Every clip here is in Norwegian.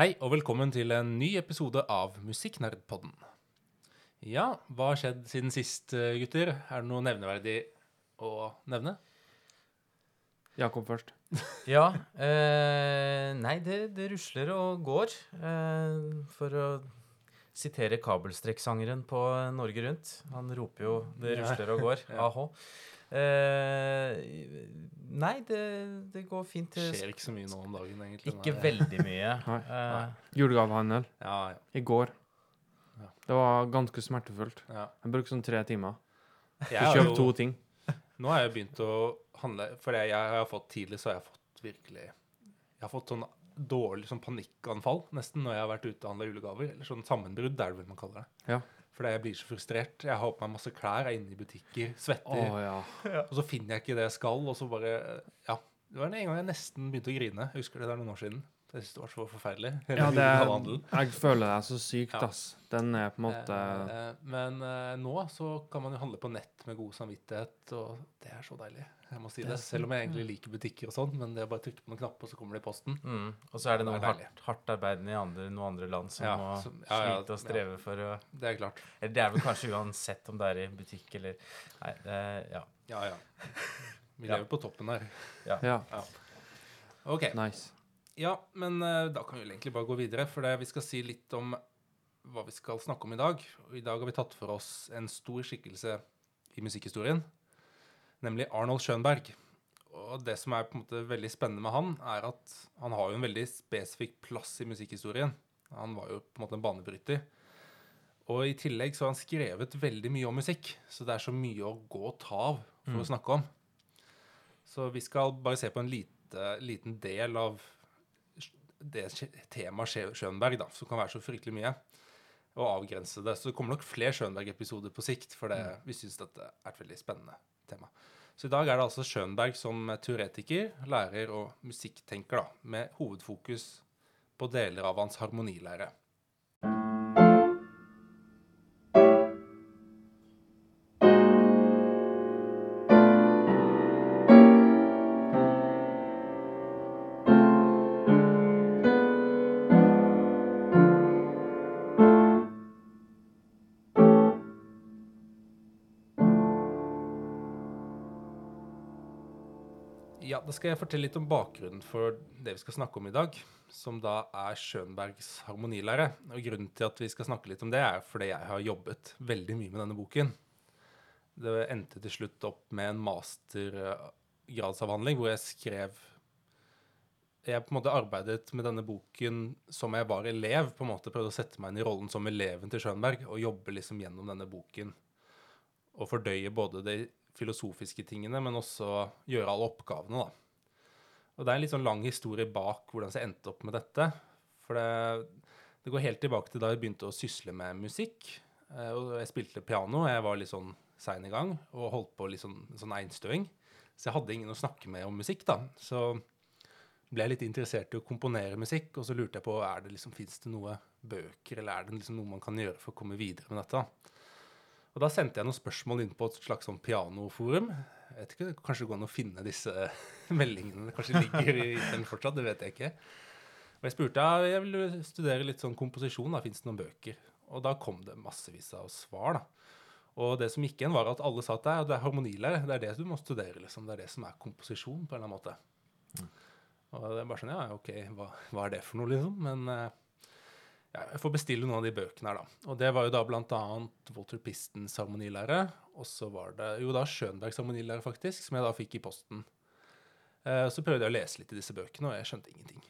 Hei og velkommen til en ny episode av Musikknerdpodden. Ja, hva har skjedd siden sist, eh, gutter? Er det noe nevneverdig å nevne? Jakob først. Ja. Eh, nei, det, det rusler og går. Eh, for å sitere kabelstrekksangeren på Norge Rundt. Han roper jo 'det rusler og går'. Ja. Eh, nei, det, det går fint. Det Det skjer ikke så mye nå om dagen, egentlig. Ikke Nei. veldig mye. Eh, Julegavehandel Ja, ja, i går. Ja. Det var ganske smertefullt. ja. Jeg brukte sånn tre timer. Jeg kjøpte to ting. Nå har jeg begynt å handle For jeg, jeg har fått tidlig så har jeg fått virkelig Jeg har fått sånn dårlig sånn panikkanfall nesten når jeg har vært ute og handla julegaver. Eller sånn sammenbrudd, er det vel man kaller det. Ja. Fordi jeg blir så frustrert. Jeg har på meg masse klær, er inne i butikker, svetter. Oh, ja. Og så finner jeg ikke det jeg skal, og så bare Ja. Det var en gang jeg nesten begynte å grine. Jeg husker det der noen år siden. Jeg synes det var så forferdelig. Ja det jeg føler det er så sykt, Ja. ass. Den er på en måte Eh, Men eh, nå så kan man jo handle på nett med god samvittighet, og det er så deilig. Jeg må si Det det. Selv om jeg egentlig liker butikker og sånn, men det er bare å trykke på noen knapper, så kommer det i posten. mm. Og så er det noen hardt, hardt arbeidende i andre, noen andre land som Ja, må som- ja, ja, slite og streve for å Det er klart. Eller det er vel kanskje uansett om det er i butikk eller Nei, det, ja. Ja, ja. Vi Ja. lever på toppen her. Ja, OK. nice. Ja, men eh, da kan vi egentlig bare gå videre, for det, vi skal si litt om hva vi skal snakke om i dag. Og i dag har vi tatt for oss en stor skikkelse i musikkhistorien, nemlig Arnold Schönberg. Og det som er på en måte veldig spennende med han, er at han har jo en veldig spesifikk plass i musikkhistorien. Han var jo på en måte en banebryter. Og i tillegg så har han skrevet veldig mye om musikk, så det er så mye å gå og ta av for Mm. å snakke om. Så vi skal bare se på en lite, liten del av det temaet Schö- Schönberg, da, som kan være så fryktelig mye, og avgrense det. Så det kommer nok flere Schönberg-episoder på sikt, for det, vi syns dette er et veldig spennende tema. Så i dag er det altså Schönberg som teoretiker, lærer og musikktenker, da, med hovedfokus på deler av hans harmonilære. Da skal jeg fortelle litt om bakgrunnen for det vi skal snakke om i dag, som da er Schönbergs harmonilære. Og grunnen til at vi skal snakke litt om det, er fordi jeg har jobbet veldig mye med denne boken. Det endte til slutt opp med en mastergradsavhandling hvor jeg skrev Jeg på en måte arbeidet med denne boken som jeg var elev. på en måte Prøvde å sette meg inn i rollen som eleven til Schönberg og jobbe liksom gjennom denne boken. Og fordøye både de filosofiske tingene, men også gjøre alle oppgavene, da. Og det er en litt sånn lang historie bak hvordan jeg endte opp med dette. For det, det går helt tilbake til da jeg begynte å sysle med musikk. Eh, Og jeg spilte piano, og jeg var litt sånn sein i gang, og holdt på litt sånn, sånn einstøing. Så jeg hadde ingen å snakke med om musikk, da. Så ble jeg litt interessert i å komponere musikk, og så lurte jeg på er det liksom, fins det noe bøker, eller er det liksom noe man kan gjøre for å komme videre med dette. Og da sendte jeg noen spørsmål inn på et slags sånn pianoforum. Jeg vet ikke, Kanskje det går an å finne disse meldingene. Kanskje ligger i den fortsatt, det vet jeg ikke. Og jeg spurte ja, jeg vil studere litt sånn komposisjon, da fins det noen bøker? Og da kom det massevis av svar, da. Og det som gikk igjen, var at alle sa at det er, harmonilære. Det er det du må studere, liksom. Det er det som er komposisjon, på en eller annen måte. Og det er bare sånn, ja, ok, hva, hva er det for noe, liksom? Men eh, jeg får bestille noen av de bøkene her, da. Og det var jo da blant annet Walter Pistons harmonilære. Og så var det jo da Schönbergs harmonilære, faktisk, som jeg da fikk i posten. Eh, så prøvde jeg å lese litt i disse bøkene, og jeg skjønte ingenting.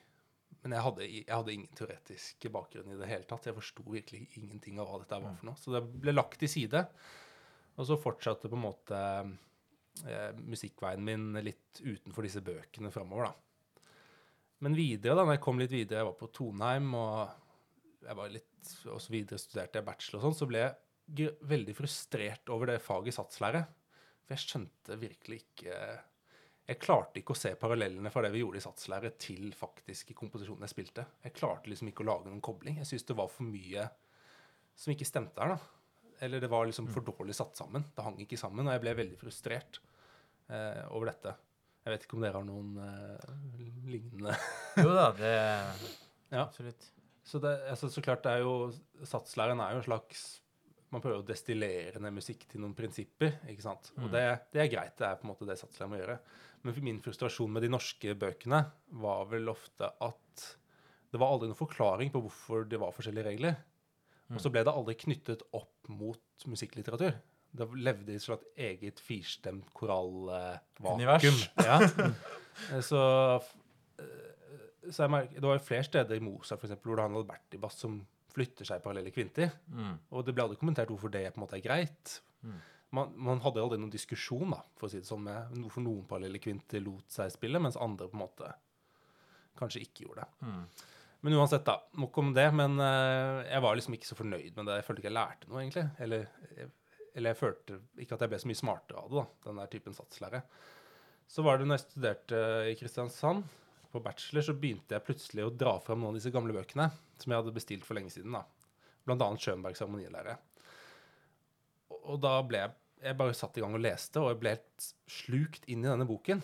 Men jeg hadde, jeg hadde ingen teoretisk bakgrunn i det hele tatt. Jeg forsto virkelig ingenting av hva dette var for noe. Så det ble lagt til side. Og så fortsatte på en måte eh, musikkveien min litt utenfor disse bøkene framover, da. Men videre, da når jeg kom litt videre, jeg var på Tonheim, og jeg var litt og så videre studerte jeg bachelor og sånn, så ble jeg veldig frustrert over det faget satslære. For jeg skjønte virkelig ikke Jeg klarte ikke å se parallellene fra det vi gjorde i satslære, til faktisk i komposisjonen jeg spilte. Jeg klarte liksom ikke å lage noen kobling. Jeg syntes det var for mye som ikke stemte her, da. Eller det var liksom for dårlig satt sammen. Det hang ikke sammen, og jeg ble veldig frustrert eh, over dette. Jeg vet ikke om dere har noen eh, lignende Jo da, det Ja. Absolutt. Så, det, altså, så klart det er jo Satslæren er jo en slags Man prøver å destillere ned musikk til noen prinsipper. ikke sant? Og det, det er greit. Det er på en måte det satslæren må gjøre. Men min frustrasjon med de norske bøkene var vel ofte at det var aldri noen forklaring på hvorfor det var forskjellige regler. Og så ble det aldri knyttet opp mot musikklitteratur. Det levde i et slags eget firstemt korallvakuum. Ja. Eh, så så jeg merker, Det var jo flere steder i Mozart for eksempel, hvor det handler om Bertibass som flytter seg i parallelle kvinter. Mm. Og det ble aldri kommentert hvorfor det på en måte er greit. Man, man hadde aldri noen diskusjon da, for å si det sånn, med hvorfor noen parallelle kvinter lot seg spille, mens andre på en måte kanskje ikke gjorde det. Mm. Men uansett, da. Nok om det. Men uh, jeg var liksom ikke så fornøyd med det. Jeg følte ikke jeg lærte noe, egentlig. Eller, eller jeg følte ikke at jeg ble så mye smartere av det, da, den der typen satslære. Så var det når jeg studerte i Kristiansand, på bachelor, så begynte jeg plutselig å dra fram noen av disse gamle bøkene som jeg hadde bestilt for lenge siden. da. Blant annet Schönbergs harmonilære. Og, da ble jeg Jeg bare satt i gang og leste, og jeg ble helt slukt inn i denne boken.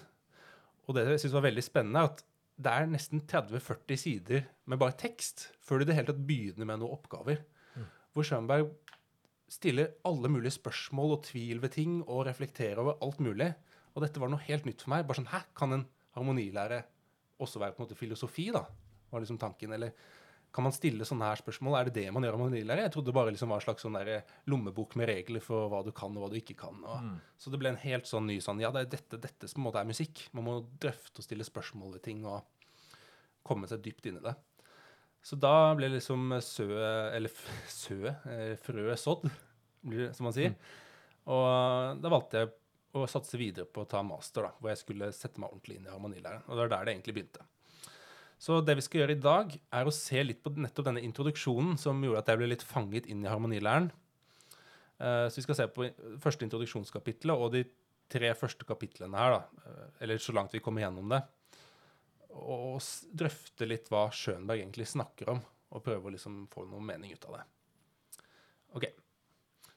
Og det jeg syns var veldig spennende, er at det er nesten 30-40 sider med bare tekst før du i det hele tatt begynner med noen oppgaver. Hvor Schönberg stiller alle mulige spørsmål og tvil ved ting og reflekterer over alt mulig. Og dette var noe helt nytt for meg. Bare sånn, Hæ, kan en harmonilære også være på en måte filosofi, da? Var liksom tanken. Eller kan man stille sånne her spørsmål? Er det det man gjør om man vil lære? Jeg trodde det bare liksom var en slags sånn der lommebok med regler for hva du kan og hva du ikke kan. Og, Så det ble en helt sånn ny sånn Ja, det er dette, dette som på en måte er musikk. Man må drøfte og stille spørsmål ved ting og komme seg dypt inn i det. Så da ble liksom sø, eller sø, frø frøet sådd, som man sier. Og da valgte jeg å satse videre på å ta master, da, hvor jeg skulle sette meg ordentlig inn i harmonilæren. Og det var der det egentlig begynte. Så det vi skal gjøre i dag, er å se litt på nettopp denne introduksjonen som gjorde at jeg ble litt fanget inn i harmonilæren. Eh, Så vi skal se på første introduksjonskapitlet og de tre første kapitlene her, da. eh, Eller så langt vi kommer gjennom det. Og drøfte litt hva Schönberg egentlig snakker om, og prøve å liksom få noen mening ut av det.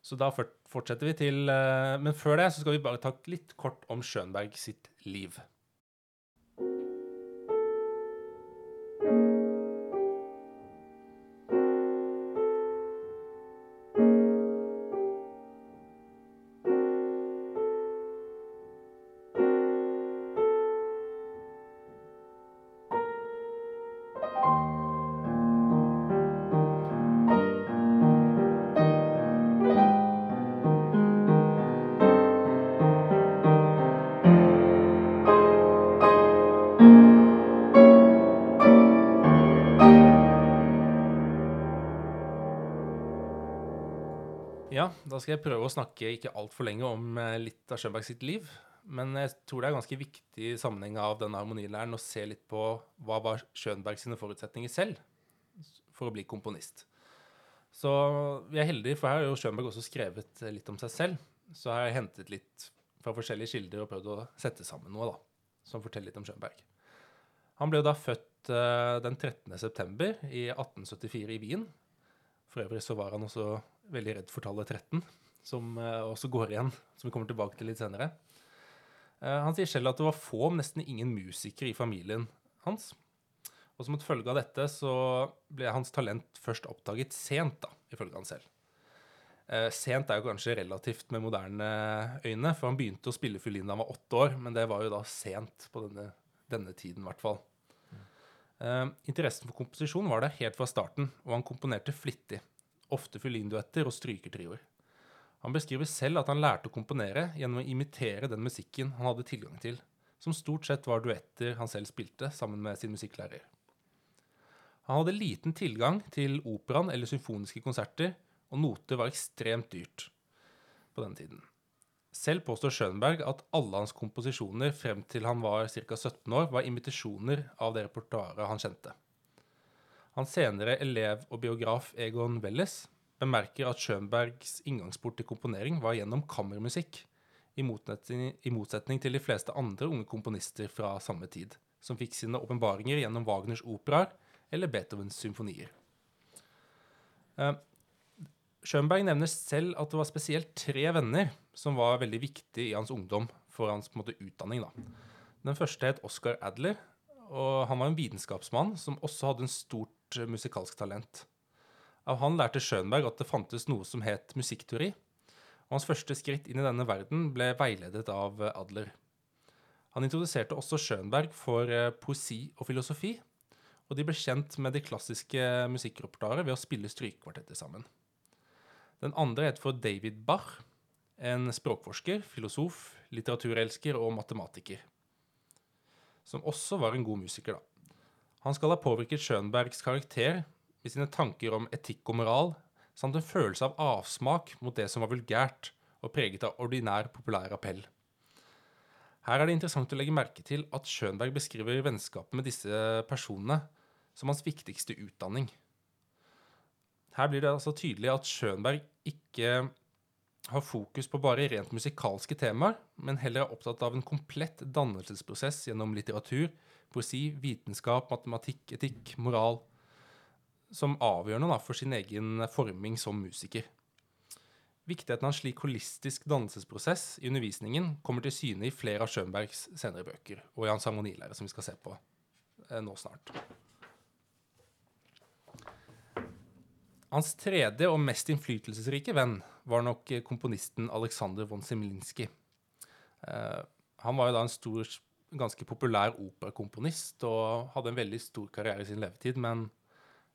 Så da fortsetter vi til eh, Men før det så skal vi bare ta litt kort om Schönberg sitt liv. Ja, da skal jeg prøve å snakke ikke altfor lenge om eh, litt av Schönberg sitt liv. Men jeg tror det er ganske viktig i sammenheng av denne harmonilæren å se litt på hva var Schönberg sine forutsetninger selv for å bli komponist. Så vi er heldige, for her har jo Schönberg også skrevet eh, litt om seg selv. Så har jeg hentet litt fra forskjellige kilder og prøvd å sette sammen noe da, som forteller litt om Schönberg. Han ble jo da født eh, den 13. september i 1874 i Wien. For øvrig så var han også veldig redd for tallet 13, som eh, også går igjen, som vi kommer tilbake til litt senere. Eh, han sier selv at det var få, om nesten ingen musikere i familien hans. Og som et følge av dette så ble hans talent først oppdaget sent, da, ifølge han selv. Eh, sent er jo kanskje relativt med moderne øyne, for han begynte å spille fiolin da han var åtte år, men det var jo da sent på denne, denne tiden, i hvert fall. Eh, interessen for komposisjon var der helt fra starten, og han komponerte flittig. Ofte fiolinduetter og strykertrioer. Han beskriver selv at han lærte å komponere gjennom å imitere den musikken han hadde tilgang til, som stort sett var duetter han selv spilte sammen med sin musikklærer. Han hadde liten tilgang til operaen eller symfoniske konserter, og noter var ekstremt dyrt på den tiden. Selv påstår Schönberg at alle hans komposisjoner frem til han var ca. 17 år, var imitasjoner av det repertoaret han kjente. Hans senere elev og biograf Egon Welles bemerker at Schönbergs inngangsport til komponering var gjennom kammermusikk, i motsetning, til de fleste andre unge komponister fra samme tid, som fikk sine åpenbaringer gjennom Wagners operaer eller Beethovens symfonier. Eh, Schönberg nevner selv at det var spesielt tre venner som var veldig viktige i hans ungdom for hans måte, utdanning. Da. Den første het Oscar Adler, Og han var en vitenskapsmann som også hadde en stort eh, musikalsk talent. Av han lærte Schönberg at det fantes noe som het musikkteori. Og hans første skritt inn i denne verden ble veiledet av eh, Adler. Han introduserte også Schönberg for eh, poesi og filosofi, og de ble kjent med de klassiske musikkrepertoaret ved å spille strykekvartetter sammen. Den andre het for David Bach, en språkforsker, filosof, litteraturelsker og matematiker. Som også var en god musiker, da. Han skal ha påvirket Schönbergs karakter med sine tanker om etikk og moral, samt en følelse av avsmak mot det som var vulgært og preget av ordinær populær appell. Her er det interessant å legge merke til at Schönberg beskriver vennskapet med disse personene som hans viktigste utdanning. Her blir det altså tydelig at Schönberg ikke har fokus på bare rent musikalske temaer, men heller er opptatt av en komplett dannelsesprosess gjennom litteratur, poesi, vitenskap, matematikk, etikk, moral, som avgjørende da, for sin egen forming som musiker. Viktigheten av en slik holistisk dannelsesprosess i undervisningen kommer til syne i flere av Schönbergs senere bøker, og i hans harmonilære, som vi skal se på eh, nå snart. Hans tredje og mest innflytelsesrike venn var nok eh, komponisten Aleksander von Semlinski. Uh, han var jo da en stor, ganske populær operakomponist og hadde en veldig stor karriere i sin levetid, men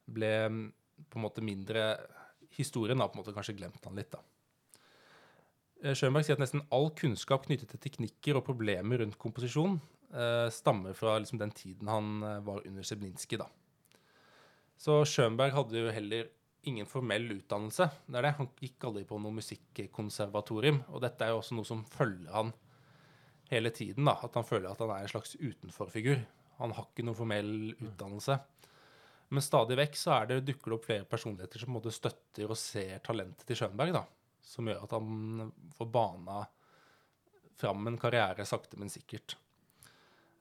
ble mm, på en måte mindre Historien har på en måte kanskje glemt han litt, da. Eh, Schönberg sier at nesten all kunnskap knyttet til teknikker og problemer rundt komposisjon uh, stammer fra liksom, den tiden han var under Seblinski. Da. Så Schönberg hadde jo heller ingen formell utdannelse. Det er det. Han gikk aldri på noe musikkonservatorium. Og dette er jo også noe som følger han hele tiden. da, At han føler at han er en slags utenforfigur. Han har ikke noe formell utdannelse. Men stadig vekk så det, dukker det opp flere personligheter som både støtter og ser talentet til Schönberg. da, Som gjør at han får bana fram en karriere sakte, men sikkert.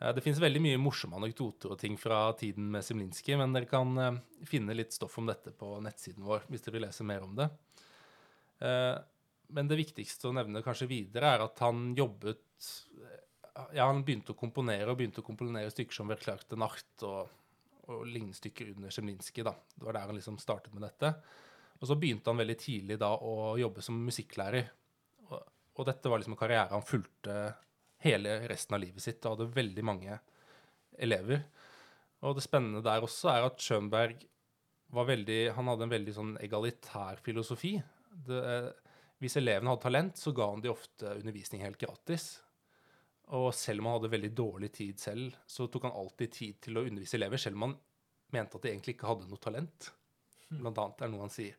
Eh, Det finnes veldig mye morsomme anekdoter og ting fra tiden med Simlinski, men dere kan eh, finne litt stoff om dette på nettsiden vår hvis dere vil lese mer om det. Eh, Men det viktigste å nevne kanskje videre er at han jobbet Ja, han begynte å komponere og begynte å komponere stykker som Verklagte Nacht og, og lignende stykker under Semlinski. da. Det var der han liksom startet med dette. Og så begynte han veldig tidlig da å jobbe som musikklærer. Og, og dette var liksom en karriere han fulgte hele resten av livet sitt og hadde veldig mange elever. Og det spennende der også er at Schönberg var veldig, han hadde en veldig sånn egalitær filosofi. Det, eh, hvis elevene hadde talent, så ga han de ofte undervisning helt gratis. Og selv om han hadde veldig dårlig tid selv, så tok han alltid tid til å undervise elever, selv om han mente at de egentlig ikke hadde noe talent. Blant annet er noe han sier.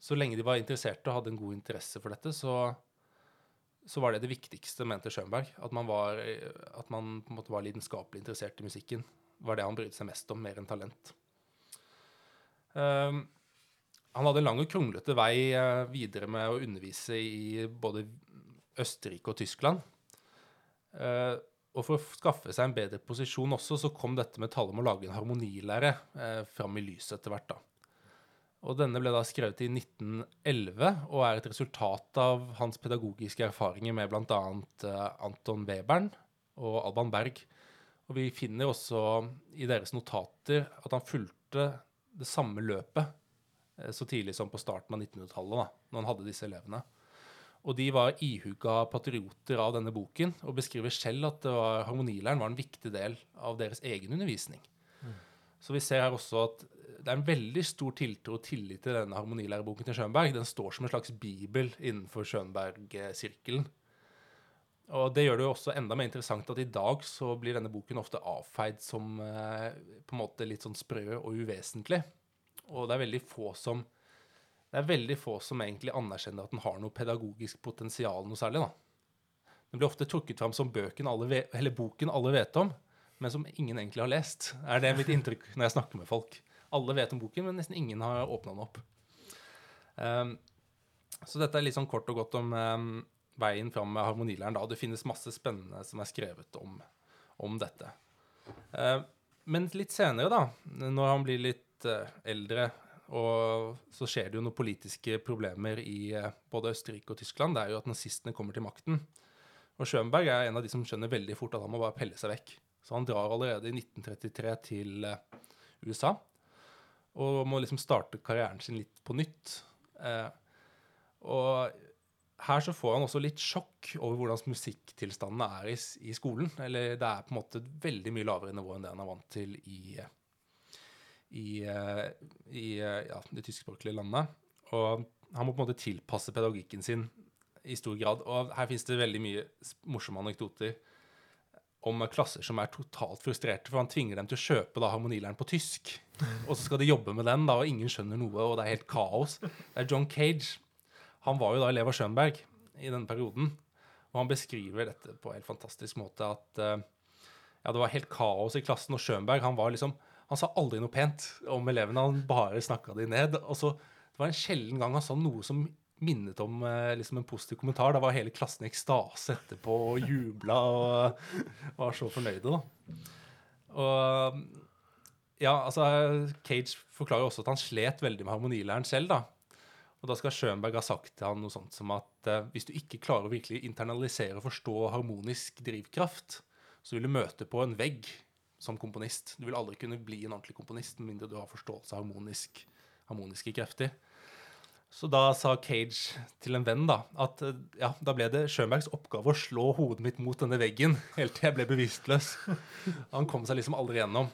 Så lenge de var interesserte og hadde en god interesse for dette, så, så var det det viktigste, mente Schönberg. At man, var, at man på en måte var lidenskapelig interessert i musikken. var det han brydde seg mest om, mer enn talent. Um, han hadde en lang og kronglete vei eh, videre med å undervise i både Østerrike og Tyskland. Uh, og for å skaffe seg en bedre posisjon også, så kom dette med tallet om å lage en harmonilære uh, fram i lyset etter hvert. da. Og denne ble da skrevet i 1911 og er et resultat av hans pedagogiske erfaringer med bl.a. Eh, Anton Webern og Alban Berg. Og vi finner også i deres notater at han fulgte det samme løpet eh, så tidlig som på starten av 1900-tallet, da, når han hadde disse elevene. Og de var ihuga patrioter av denne boken og beskriver selv at var, var en viktig del av deres egen undervisning. Så vi ser her også at det er en veldig stor tiltro og tillit til denne harmonilæreboken til Schönberg. Den står som en slags bibel innenfor Schönberg-sirkelen. Og det gjør det jo også enda mer interessant at i dag så blir denne boken ofte avfeid som eh, på en måte litt sånn sprø og uvesentlig. Og det er veldig få som det er veldig få som egentlig anerkjenner at den har noe pedagogisk potensial noe særlig. da. Den blir ofte trukket fram som bøken alle boken alle vet om, men som ingen egentlig har lest. Er det mitt inntrykk når jeg snakker med folk. Alle vet om boken, men nesten ingen har åpna den opp. Um, så dette er litt sånn kort og godt om um, veien fram med harmonilæren. da. Det finnes masse spennende som er skrevet om, om dette. Uh, men litt senere, da, når han blir litt uh, eldre, og så skjer det jo noen politiske problemer i uh, både Østerrike og Tyskland. Det er jo at nazistene kommer til makten. Og Schönberg er en av de som skjønner veldig fort at han må bare pelle seg vekk. Så han drar allerede i 1933 til eh, USA og må liksom starte karrieren sin litt på nytt. Eh, og her så får han også litt sjokk over hvordan musikktilstandene er i, i skolen. Eller det er på en måte et veldig mye lavere nivå enn det han er vant til i, i, eh, i ja, det tyskspråklige landet. Og han må på en måte tilpasse pedagogikken sin i stor grad. Og her finnes det veldig mye morsomme anekdoter om klasser som er totalt frustrerte, for han tvinger dem til å kjøpe da harmonileren på tysk. Og så skal de jobbe med den, da, og ingen skjønner noe, og det er helt kaos. Det er John Cage. Han var jo da elev av Schönberg i denne perioden, og han beskriver dette på en helt fantastisk måte at eh, ja, det var helt kaos i klassen, og Schönberg han var liksom Han sa aldri noe pent om elevene, han bare snakka de ned. Og så Det var en sjelden gang han sa noe som minnet om eh, liksom en positiv kommentar. Da var hele klassen i ekstase etterpå og jubla og var så fornøyde, da. Og ja, altså Cage forklarer også at han slet veldig med harmonilæren selv, da. Og da skal Schönberg ha sagt til han noe sånt som at eh, hvis du ikke klarer å virkelig internalisere og forstå harmonisk drivkraft, så vil du møte på en vegg som komponist. Du vil aldri kunne bli en ordentlig komponist med mindre du har forståelse av harmonisk, harmoniske krefter. Så da sa Cage til en venn da, at ja, da ble det Schönbergs oppgave å slå hodet mitt mot denne veggen helt til jeg ble bevisstløs. Han kom seg liksom aldri gjennom.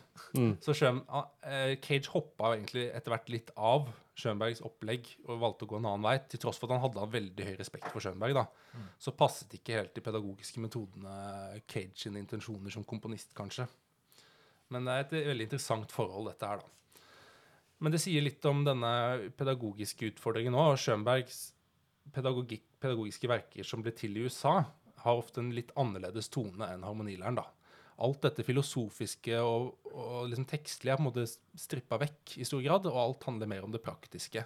Så Schön, ah, eh, Cage hoppa egentlig etter hvert litt av Schönbergs opplegg og valgte å gå en annen vei, til tross for at han hadde veldig høy respekt for Schönberg. da. Så passet ikke helt de pedagogiske metodene Cage sine intensjoner som komponist, kanskje. Men det er et veldig interessant forhold, dette her, da. Men det sier litt om denne pedagogiske utfordringen òg. Schönbergs pedagogiske verker som ble til i USA, har ofte en litt annerledes tone enn harmonilæren. da. Alt dette filosofiske og, og liksom tekstlige er på en måte strippa vekk i stor grad, og alt handler mer om det praktiske.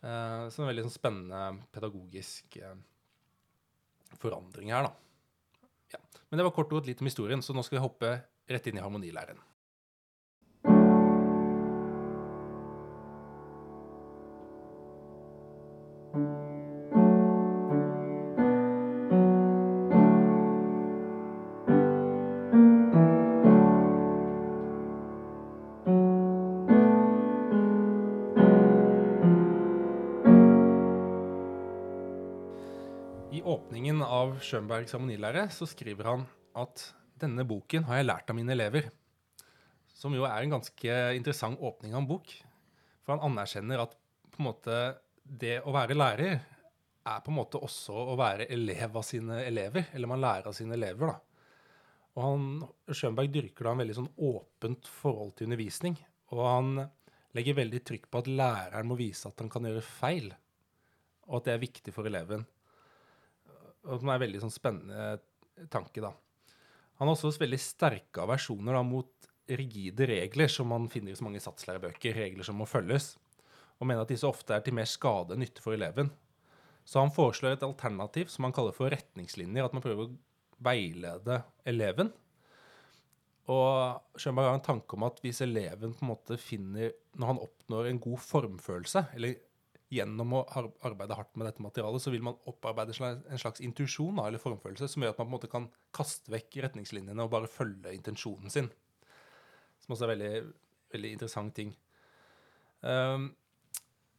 Eh, så en veldig sånn spennende pedagogisk eh, forandring her, da. Ja. Men det var kort og godt litt om historien, så nå skal vi hoppe rett inn i harmonilæren. Åpningen av så skriver han at denne boken har jeg lært av mine elever. Som jo er en ganske interessant åpning av en bok. For han anerkjenner at på en måte det å være lærer er på en måte også å være elev av sine elever. Eller man lærer av sine elever, da. Og han, Schönberg dyrker da en veldig sånn åpent forhold til undervisning. Og han legger veldig trykk på at læreren må vise at han kan gjøre feil. Og at det er viktig for eleven. Og som er en veldig sånn spennende tanke, da. Han har også veldig sterke aversjoner da, mot rigide regler som man finner i så mange satslærebøker, regler som må følges, og mener at disse ofte er til mer skade enn nytte for eleven. Så han foreslår et alternativ som han kaller for retningslinjer, at man prøver å veilede eleven. Og Schönberg har en tanke om at hvis eleven på en måte finner, når han oppnår en god formfølelse, eller gjennom å arbeide hardt med dette materialet, så vil man opparbeide en slags intuisjon eller formfølelse som gjør at man på en måte kan kaste vekk retningslinjene og bare følge intensjonen sin. Som også er veldig, veldig interessant ting. Um,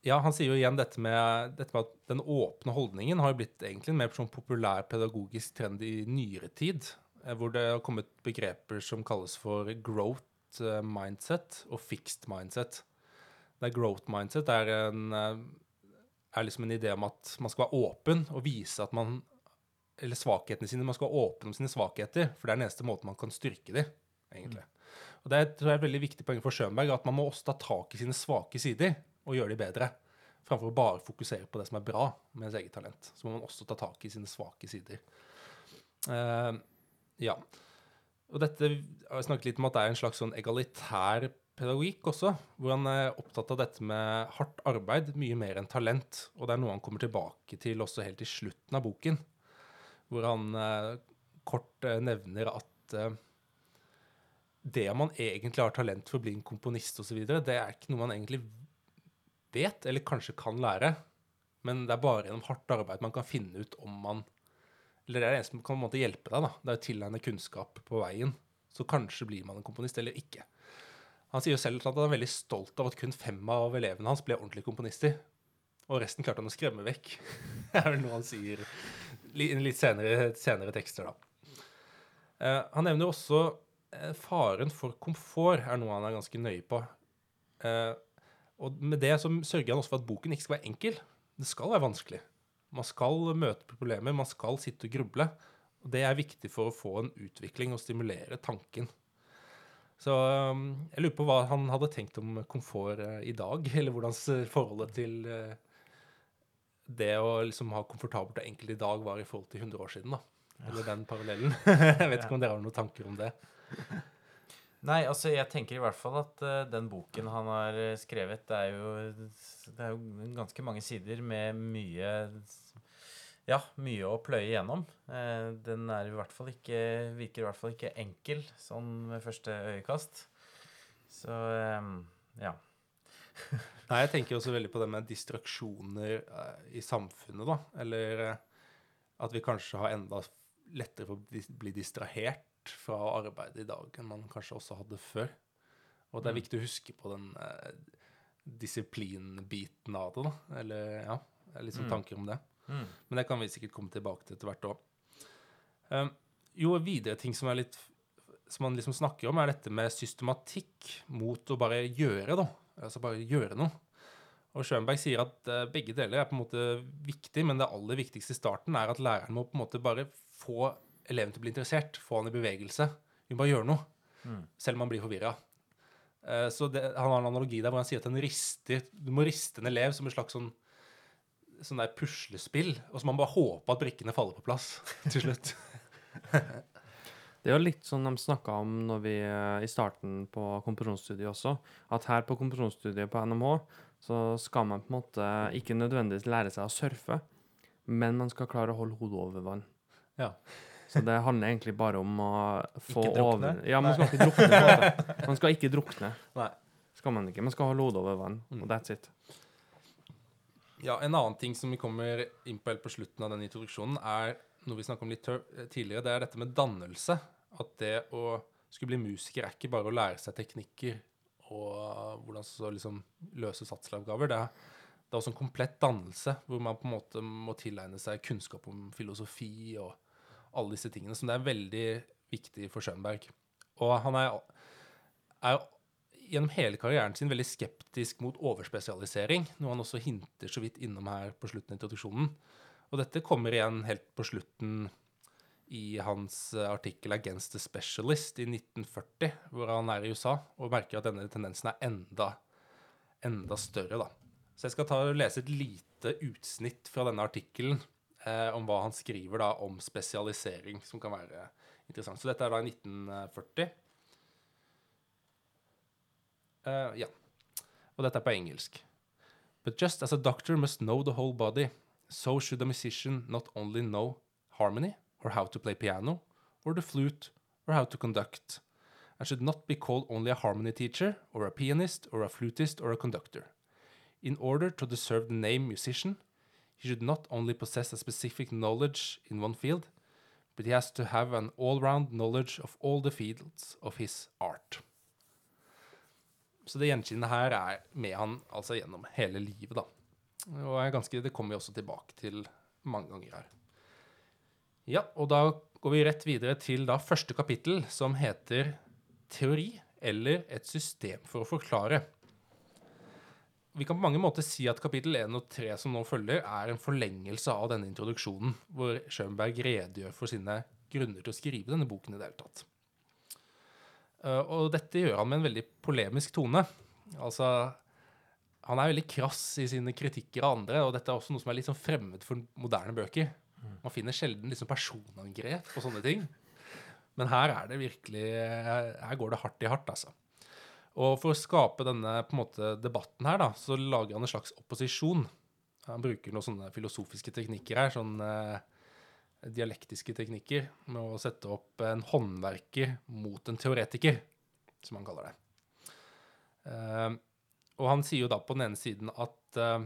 ja, han sier jo igjen dette med, dette med at den åpne holdningen har blitt egentlig en mer sånn populær pedagogisk trend i nyere tid, eh, hvor det har kommet begreper som kalles for growth eh, mindset og fixed mindset. Der growth mindset er, en, eh, er liksom en idé om at man skal være åpen og vise at man Eller svakhetene sine. Man skal være åpen om sine svakheter, for det er den eneste måten man kan styrke dem, egentlig. Og Det er, tror jeg er et veldig viktig poeng for Schönberg, at man må også ta tak i sine svake sider og gjøre de bedre. Framfor å bare fokusere på det som er bra med ens eget talent. Så må man også ta tak i sine svake sider. Uh, ja. Og dette har jeg snakket litt om at det er en slags sånn egalitær pedagogikk også, hvor han er opptatt av dette med hardt arbeid mye mer enn talent. Og det er noe han kommer tilbake til også helt i slutten av boken, hvor han eh, kort eh, nevner at eh, det man egentlig har talent for å bli en komponist osv., det er ikke noe man egentlig vet, eller kanskje kan lære. Men det er bare gjennom hardt arbeid man kan finne ut om man Eller det er det eneste som kan på en måte hjelpe deg. da, Det er å tilegne kunnskap på veien. så kanskje blir man en komponist eller ikke. Han sier jo selv at han er veldig stolt av at kun fem av elevene hans ble ordentlige komponister. Og resten klarte han å skremme vekk. Det er vel noe han sier litt senere, senere tekster, da. Eh, han nevner også eh, faren for komfort er noe han er ganske nøye på. Eh, og med det så sørger han også for at boken ikke skal være enkel. Det skal være vanskelig. Man skal møte problemer, man skal sitte og gruble. Og det er viktig for å få en utvikling og stimulere tanken. Så um, jeg lurer på hva han hadde tenkt om komfort eh, i dag, eller hvordan forholdet til eh, det å liksom ha komfortabelt og enkelt i dag var i forhold til 100 år siden, da. Eller den parallellen. jeg vet ikke om dere har noen tanker om det. Nei, altså jeg tenker i hvert fall at uh, den boken han har skrevet, det er jo, det er jo ganske mange sider med mye Ja, mye å pløye igjennom. Eh, den er i hvert fall ikke Virker i hvert fall ikke enkel sånn ved første øyekast. Så eh, ja. Nei, jeg tenker også veldig på det med distraksjoner eh, i samfunnet, da. Eller at vi kanskje har enda lettere for å bli, distrahert fra arbeidet i dag enn man kanskje også hadde før. Og det er Mm. viktig å huske på den eh, disiplinbiten av det, da. Eller ja, litt sånn Mm. tanker om det. Mm. Men det kan vi sikkert komme tilbake til etter hvert òg. Um, jo, videre ting som litt som man liksom snakker om, er dette med systematikk mot å bare gjøre, da. Altså bare gjøre noe. Og Schönberg sier at eh, begge deler er på en måte viktig, men det aller viktigste i starten er at læreren må på en måte bare få eleven til å bli interessert, få han i bevegelse. Vi må bare gjøre noe, Mm. selv om han blir forvirra. så det, han har en analogi der hvor han sier at rister, du må riste en elev som en slags sånn sånn der puslespill, og så man bare håpe at brikkene faller på plass til slutt. Det er jo litt sånn de snakka om når vi, eh, i starten på komposisjonsstudiet også, at her på komposisjonsstudiet på NMH så skal man på en måte ikke nødvendigvis lære seg å surfe, men man skal klare å holde hodet over vann. Ja. Så det handler egentlig bare om å få Ikke drukne? over Ja, man skal ikke drukne. Man skal ikke drukne. Nei. Skal man ikke. Man skal holde hodet over vann, Mm. og that's it. Ja, En annen ting som vi kommer inn på helt på slutten av den introduksjonen, er noe vi snakket om litt tidligere. Det er dette med dannelse. At det å skulle bli musiker er ikke bare å lære seg teknikker og hvordan så liksom løse satseloppgaver. Det er, det er også en komplett dannelse, hvor man på en måte må tilegne seg kunnskap om filosofi og alle disse tingene, som det er veldig viktig for Schönberg. Og han er, er gjennom hele karrieren sin veldig skeptisk mot overspesialisering, noe han også hinter så vidt innom her på slutten av introduksjonen. Og dette kommer igjen helt på slutten i hans eh, artikkel 'Against the Specialist' i 1940, hvor han er i USA og merker at denne tendensen er enda, enda større. da. Så jeg skal lese et lite utsnitt fra denne artikkelen eh, om hva han skriver da om spesialisering, som kan være interessant. Så dette er da i 1940. Eh, ja. Og dette er på engelsk. But just as a doctor must know the whole body, so should a musician not only know harmony, or how to play piano, or the flute, or how to conduct, and should not be called only a harmony teacher, or a pianist, or a flutist, or a conductor. In order to deserve the name musician, he should not only possess a specific knowledge in one field, but he has to have an all-round knowledge of all the fields of his art. Så det gjenkjennet her er med han altså gjennom hele livet, da. Og ganske, det kommer vi også tilbake til mange ganger her. Ja, og da går vi rett videre til da første kapittel, som heter Teori eller et system for å forklare. Vi kan på mange måter si at kapittel 1 og 3 som nå følger, er en forlengelse av denne introduksjonen, hvor Schönberg redegjør for sine grunner til å skrive denne boken i det hele tatt. Uh, og dette gjør han med en veldig polemisk tone. Altså, han er veldig krass i sine kritikker av andre, og dette er også noe som er litt sånn fremmed for moderne bøker. Man finner sjelden liksom personangrep og sånne ting. Men her er det virkelig Her går det hardt i hardt, altså. Og for å skape denne på en måte, debatten her, da, så lager han en slags opposisjon. Han bruker noen sånne filosofiske teknikker her, sånn eh, dialektiske teknikker, med å sette opp en håndverker mot en teoretiker, som han kaller det. Eh, og han sier jo da på den ene siden at eh,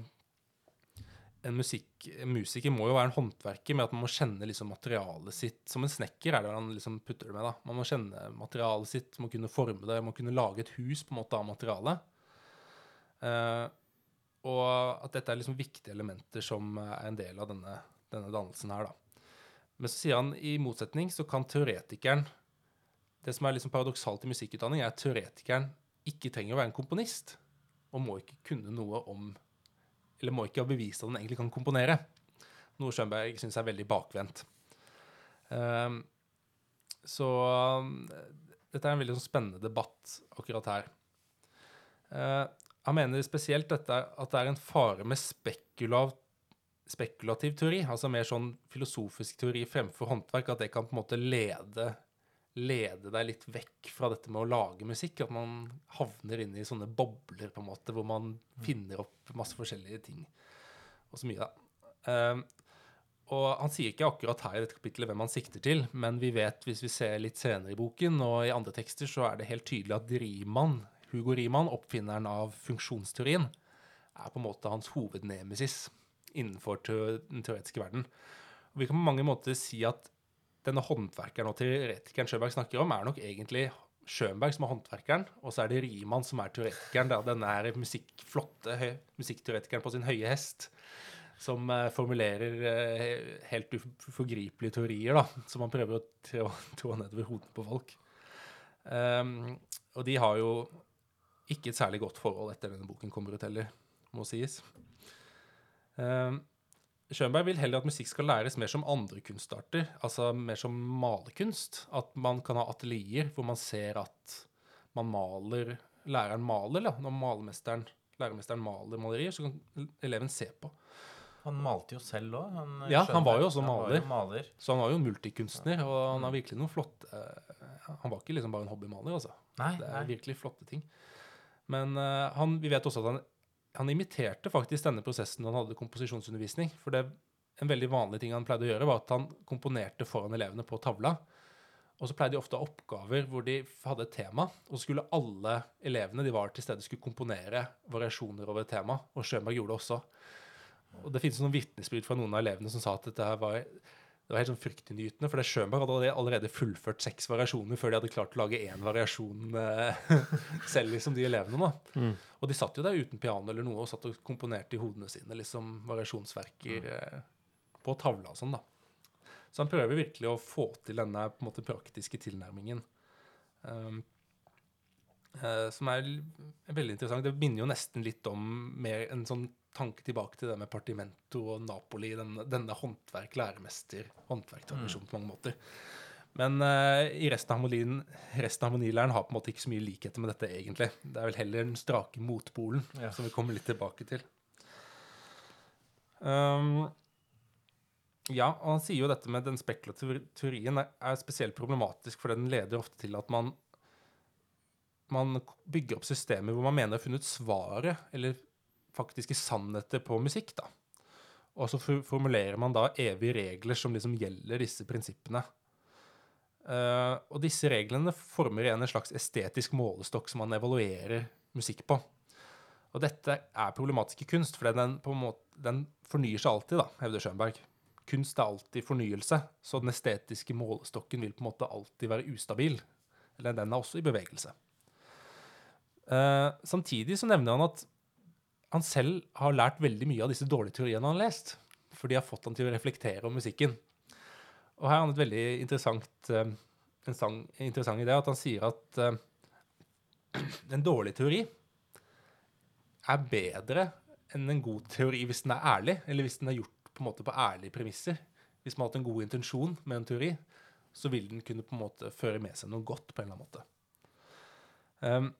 en, musikk, en musiker må jo være en håndverker med at man må kjenne liksom materialet sitt. Som en snekker er det han liksom putter det med. da. Man må kjenne materialet sitt, må kunne forme det, må kunne lage et hus på en måte av materialet. Uh, og at dette er liksom viktige elementer som er en del av denne, denne dannelsen her. da. Men så sier han i motsetning så kan teoretikeren Det som er liksom paradoksalt i musikkutdanning, er at teoretikeren ikke trenger å være en komponist. Og må ikke kunne noe om Eller må ikke ha bevist at han egentlig kan komponere. Noe Schönberg syns er veldig bakvendt. Um, så dette er en veldig sånn spennende debatt akkurat her. Uh, han mener spesielt dette, at det er en fare med spekulav, spekulativ teori, altså mer sånn filosofisk teori fremfor håndverk, at det kan på en måte lede, lede deg litt vekk fra dette med å lage musikk. At man havner inn i sånne bobler, på en måte, hvor man finner opp masse forskjellige ting. Og så mye, da. Um, og han sier ikke akkurat her i dette kapittelet hvem han sikter til, men vi vet, hvis vi ser litt senere i boken og i andre tekster, så er det helt tydelig at Riemann Hugo Riemann, oppfinneren av funksjonsteorien, er på en måte hans hovednemesis innenfor den teoretiske verden. Og vi kan på mange måter si at denne håndverkeren og teoretikeren Schönberg snakker om, er nok egentlig Schönberg som er håndverkeren, og så er det Riemann som er teoretikeren. Da. Denne er musikk, flotte musikkteoretikeren på sin høye hest som uh, formulerer uh, helt uforgripelige teorier, da, som han prøver å trå nedover hodene på folk. Um, og de har jo ikke et særlig godt forhold etter denne boken kommer ut heller, må sies. Uh, Schönberg vil heller at musikk skal læres mer som andre kunstarter, altså mer som malerkunst. At man kan ha atelier hvor man ser at man maler Læreren maler, da. Når malermesteren, læremesteren maler malerier, så kan eleven se på. Han malte jo selv òg. Ja, han var jo også maler. jo maler. Så han var jo multikunstner, og han har virkelig noen flotte Han var ikke liksom bare en hobbymaler, altså. Nei, Det er nei. virkelig flotte ting. Men uh, han, vi vet også at han, han imiterte faktisk denne prosessen når han hadde komposisjonsundervisning. For det, en veldig vanlig ting han pleide å gjøre, var at han komponerte foran elevene på tavla. Og så pleide de ofte å ha oppgaver hvor de hadde et tema, og så skulle alle elevene de var til stede, skulle komponere variasjoner over et tema. Og Schönberg gjorde det også. Og det finnes noen vitnesbyrd fra noen av elevene som sa at dette her var det var helt sånn fryktinngytende, for det Schönberg hadde allerede fullført seks variasjoner før de hadde klart å lage én variasjon eh, selv, liksom, de elevene. da. Mm. Og de satt jo der uten piano eller noe og satt og komponerte i hodene sine liksom variasjonsverker eh, på tavla og sånn, da. Så han prøver virkelig å få til denne på en måte praktiske tilnærmingen. Um, uh, som er veldig interessant. Det minner jo nesten litt om mer en sånn tanke tilbake til det med Partimento og Napoli, denne, denne håndverk, læremester, håndverktradisjonen på mange måter. Men uh, i resten av, harmonien, resten av harmonilæren har på en måte ikke så mye likheter med dette, egentlig. Det er vel heller den strake motpolen, Ja. som vi kommer litt tilbake til. Um, ja, og han sier jo dette med den spekulative teorien er, er spesielt problematisk, for den leder ofte til at man man bygger opp systemer hvor man mener å ha funnet svaret, eller faktiske sannheter på musikk, da. Og så formulerer man da evige regler som liksom gjelder disse prinsippene. Uh, og disse reglene former igjen en slags estetisk målestokk som man evaluerer musikk på. Og dette er problematisk i kunst, for den, den fornyer seg alltid, da, hevder Schönberg. Kunst er alltid fornyelse, så den estetiske målestokken vil på en måte alltid være ustabil. Eller den er også i bevegelse. Uh, samtidig så nevner han at han selv har lært veldig mye av disse dårlige teoriene han har lest. For de har fått han til å reflektere om musikken. Og her har han et veldig interessant, eh, en sang, interessant idé, at han sier at eh, en dårlig teori er bedre enn en god teori hvis den er ærlig, eller hvis den er gjort på en måte på ærlige premisser. Hvis man har hatt en god intensjon med en teori, så vil den kunne på en måte føre med seg noe godt på en eller annen måte. Um,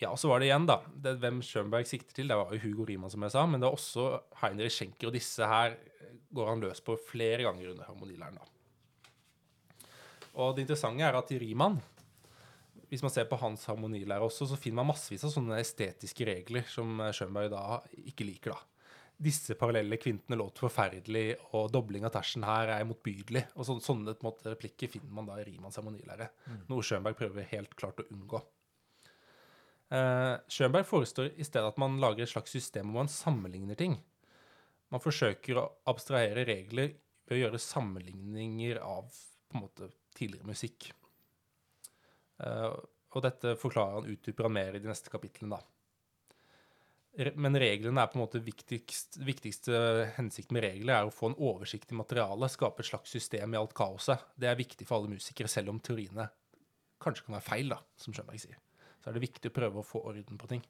ja, og så var det igjen, da. Det, hvem Schönberg sikter til, det var jo Hugo Riemann, som jeg sa, men det er også Heinrich Schenker, og disse her går han løs på flere ganger under harmonilæren. da. Og det interessante er at i Riemann, hvis man ser på hans harmonilære også, så finner man massevis av sånne estetiske regler som Schönberg da ikke liker, da. Disse parallelle kvintene låter forferdelig, og dobling av tersen her er motbydelig. Og så, sånne en måte, replikker finner man da i Riemanns harmonilære. Noe Schönberg prøver helt klart å unngå. Eh, Schönberg forestår i stedet at man lager et slags system hvor man sammenligner ting. Man forsøker å abstrahere regler ved å gjøre sammenligninger av på en måte tidligere musikk. Eh, og dette forklarer han utdyper han mer i de neste kapitlene, da. Men reglene er på en måte viktigst, viktigste hensikt med regler er å få en oversikt i materialet, skape et slags system i alt kaoset. Det er viktig for alle musikere, selv om teoriene kanskje kan være feil, da, som Schönberg sier. Så er det viktig å prøve å få orden på ting.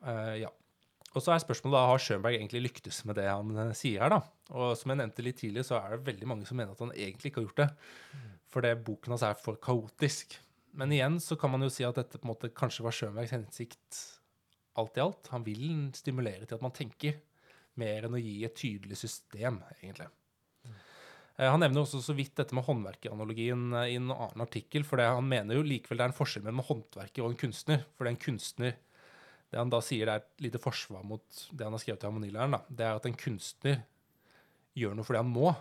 Uh, ja. Og så er spørsmålet da, har Schönberg egentlig lyktes med det han eh, sier her, da? Og som jeg nevnte litt tidligere, så er det veldig mange som mener at han egentlig ikke har gjort det. For det boken hans er for kaotisk. Men igjen så kan man jo si at dette på en måte kanskje var Schönbergs hensikt alt i alt. Han vil stimulere til at man tenker, mer enn å gi et tydelig system, egentlig. Eh, Han nevner også så vidt dette med håndverkeranalogien eh, i en annen artikkel, for han mener jo likevel det er en forskjell mellom håndverket og en kunstner. For det er en kunstner Det han da sier det er et lite forsvar mot det han har skrevet til harmonilæreren, det er at en kunstner gjør noe fordi han må,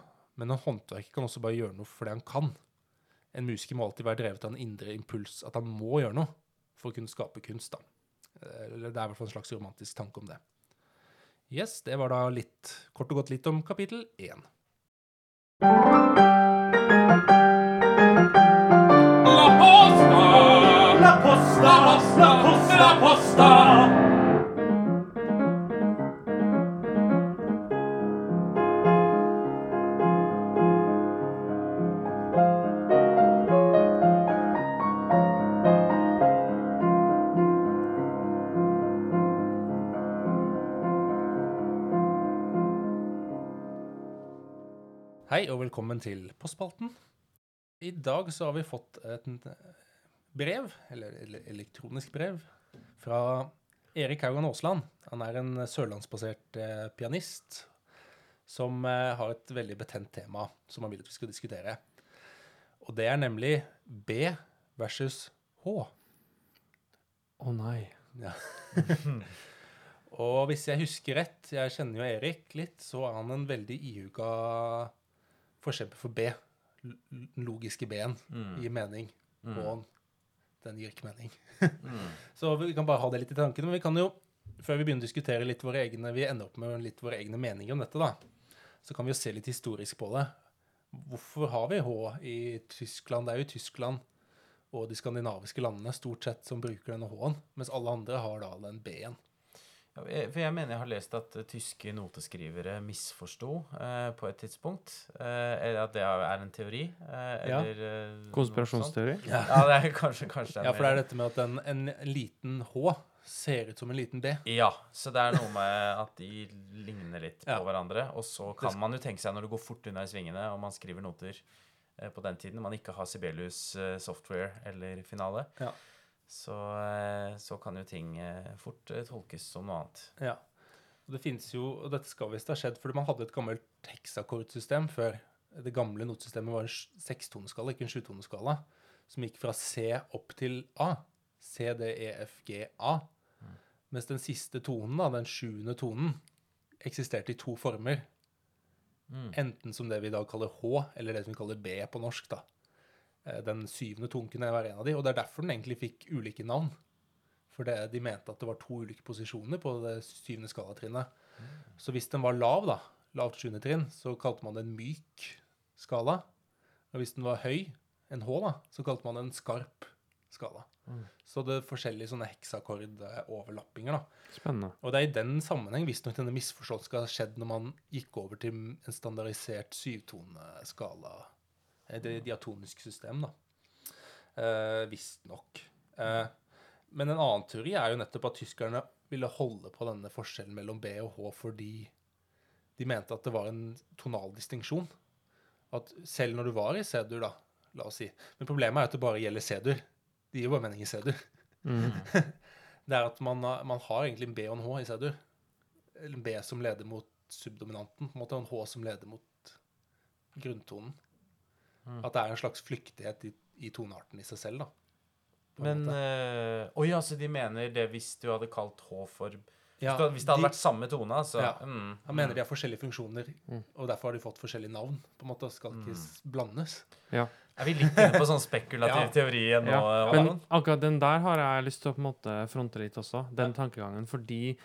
men en håndverker kan også bare gjøre noe fordi han kan. En musiker må alltid være drevet av en indre impuls, at han må gjøre noe for å kunne skape kunst. da. Eh, det er i hvert fall en slags romantisk tanke om det. Yes, det var da litt, kort og godt litt om kapittel én. La posta! La posta! La posta! La posta! Hei og velkommen til Postspalten. I dag så har vi fått et brev, eller elektronisk brev, fra Erik Haugan Aasland. Han er en sørlandsbasert eh, pianist som eh, har et veldig betent tema som han vil at vi skal diskutere. Og det er nemlig B versus H. Å nei. Ja. og hvis jeg husker rett, jeg kjenner jo Erik litt, så er han en veldig ihuga forkjemper for B. Den logiske B-en gir mening, og den gir ikke mening. så vi kan bare ha det litt i tankene. Men vi kan jo, før vi begynner å diskutere litt våre egne Vi ender opp med litt våre egne meninger om dette, da. Så kan vi jo se litt historisk på det. Hvorfor har vi H i Tyskland? Det er jo Tyskland og de skandinaviske landene stort sett som bruker denne H-en, mens alle andre har da den B-en. Ja, for jeg mener jeg har lest at eh, tyske noteskrivere misforsto eh, på et tidspunkt. Eh, eller at det er en teori. Eh, Ja. eller eh, noe Konspirasjonsteori? sånt. Ja, det er kanskje, kanskje Ja, for det er dette med at en, en liten H ser ut som en liten D. Ja, så det er noe med at de ligner litt på Ja. hverandre. Og så kan man jo tenke seg, når det går fort unna i svingene, og man skriver noter eh, på den tiden man ikke har Sibelius eh, software eller finale, Ja. Så, eh, så kan jo ting eh, fort eh, tolkes som noe annet. Ja. Og det finnes jo, og dette skal visst ha skjedd, fordi man hadde et gammelt heksakordsystem før. Det gamle notesystemet var en sekstoneskala, ikke en sjutoneskala, som gikk fra C opp til A. C, D, E, F, G, A. Mens den siste tonen, da, den sjuende tonen, eksisterte i to former. Mm. Enten som det vi i dag kaller H, eller det som vi kaller B på norsk. da. Eh, Den syvende tunken hver en av de, og det er derfor den egentlig fikk ulike navn. For det, de mente at det var to ulike posisjoner på det syvende skalatrinnet. Så hvis den var lav, da, lavt sjuende trinn, så kalte man det en myk skala. Og hvis den var høy, en H, da, så kalte man det en skarp skala. Så det er forskjellige sånne heksakordoverlappinger, da. Spennende. Og det er i den sammenheng visstnok denne misforståelsen skal ha skjedd når man gikk over til en standardisert syvtoneskala, det diatoniske system, da. Eh, Visstnok. Eh, men en annen teori er jo nettopp at tyskerne ville holde på denne forskjellen mellom B og H fordi de mente at det var en tonal distinksjon. At selv når du var i C-dur, da, la oss si Men problemet er at det bare gjelder C-dur. Det gir bare mening i C-dur. Mm. Det er at man, har- man har egentlig en B og en H i C-dur. En B som leder mot subdominanten, på en måte, og en H som leder mot grunntonen. At det er en slags flyktighet i, i tonearten i seg selv, da. Men Å Men måte. Oi, altså de mener det hvis du hadde kalt H for Ja, hvis, du, hvis det hadde de- vært samme tone, så Ja. mm, Han mener de har forskjellige funksjoner, og derfor har de fått forskjellige navn. på en måte, og Skal ikke s- blandes. Ja. Er vi litt inne på sånn spekulativ Ja. teori nå? Ja, men akkurat den der har jeg lyst til å på en måte fronte litt også, den tankegangen. Fordi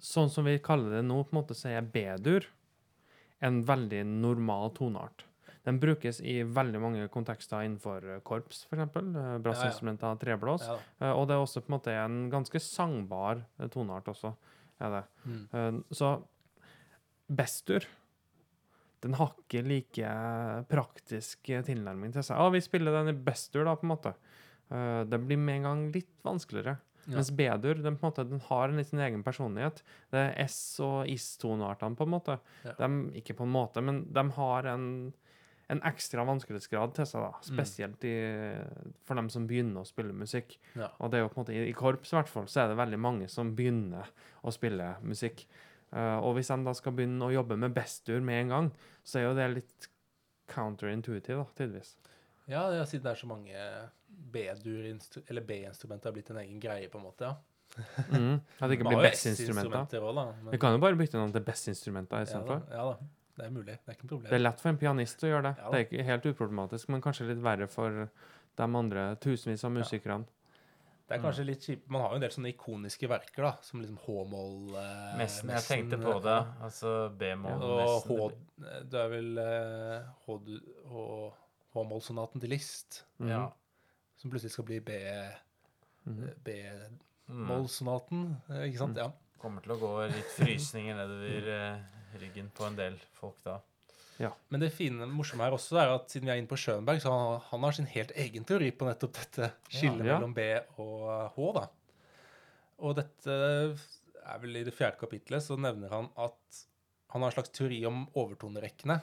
sånn som vi kaller det nå, på en måte, så er B-dur en veldig normal toneart. Den brukes i veldig mange kontekster innenfor eh, korps, f.eks. Brassinstrumenter, treblås. Ja, da. Eh, Og det er også på en måte en ganske sangbar eh, toneart også. Er det. Mm. Eh, Så bestur den har ikke like praktisk eh, tilnærming til seg. Ja, vi spiller den i bestur, da, på en måte. Eh, Det blir med en gang litt vanskeligere. Ja. Mens B-dur den, den har en sin egen personlighet. Det er S- og is-toneartene, på en måte. Ja. De, ikke på en måte, men de har en, en ekstra vanskelighetsgrad til seg, da. Mm. spesielt i, for dem som begynner å spille musikk. Ja. Og det er jo på en måte, i, korps i hvert fall, så er det veldig mange som begynner å spille musikk. Uh, og hvis de da skal begynne å jobbe med bestur med en gang, så er jo det litt counterintuitive, da, tidvis. Ja, ja, siden det er så mange B-dur eller B-instrumenter har blitt en egen greie, på en måte. ja. Mm. At det ikke blir men- Vi kan jo bare bytte navn til best-instrumenter istedenfor. ja, da, ja da, det er mulig. Det er ikke noe problem. Det er lett for en pianist å gjøre det. Ja. Det er ikke helt uproblematisk, men kanskje litt verre for de andre tusenvis av musikerne. Det er kanskje litt kjipt. Man har jo en del sånne ikoniske verker, da, som liksom H-moll eh, Messen. Jeg tenkte på det. Altså B-moll Og H. Det er vel eh, H-moll-sonaten til List, mm. Ja. som plutselig skal bli Mhm. B-moll-sonaten. Mm. Ikke sant? Ja. Kommer til å gå litt frysninger nedover eh, ryggen på en del folk da. Ja. Men det fine, morsomme her også er at siden vi er inne på Schönberg, så han, han har sin helt egen teori på nettopp dette skillet Ja. mellom B og H. da. Og dette er vel i det fjerde kapitlet, så nevner han at han har en slags teori om overtonerekkene.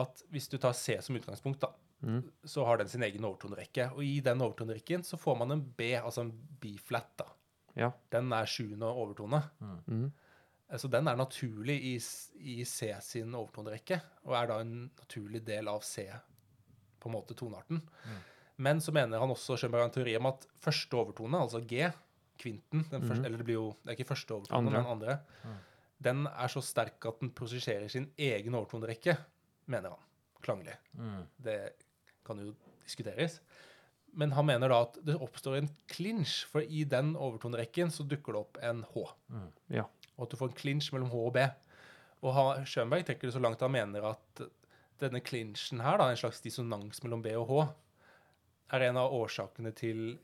At hvis du tar C som utgangspunkt, da, mm. så har den sin egen overtonerekke. Og i den overtonerekken så får man en B, altså en B-flat. da. Ja. Den er sjuende overtone. Mhm. Så den er naturlig i, i C sin overtonerekke, og er da en naturlig del av C, på en måte tonearten. Men så mener han også Schönberg en teori om at første overtone, altså G, kvinten, den første, eller det blir jo, det er ikke første overtone, Andre. men andre, den er så sterk at den prosesserer sin egen overtonerekke, mener han, klanglig. Mm. Det kan jo diskuteres. Men han mener da at det oppstår en clinch, for i den overtonerekken så dukker det opp en H Ja. Og at du får en clinch mellom H og B. Og Schönberg trekker det så langt han mener at denne clinchen her, da, en slags dissonans mellom B og H, er en av årsakene til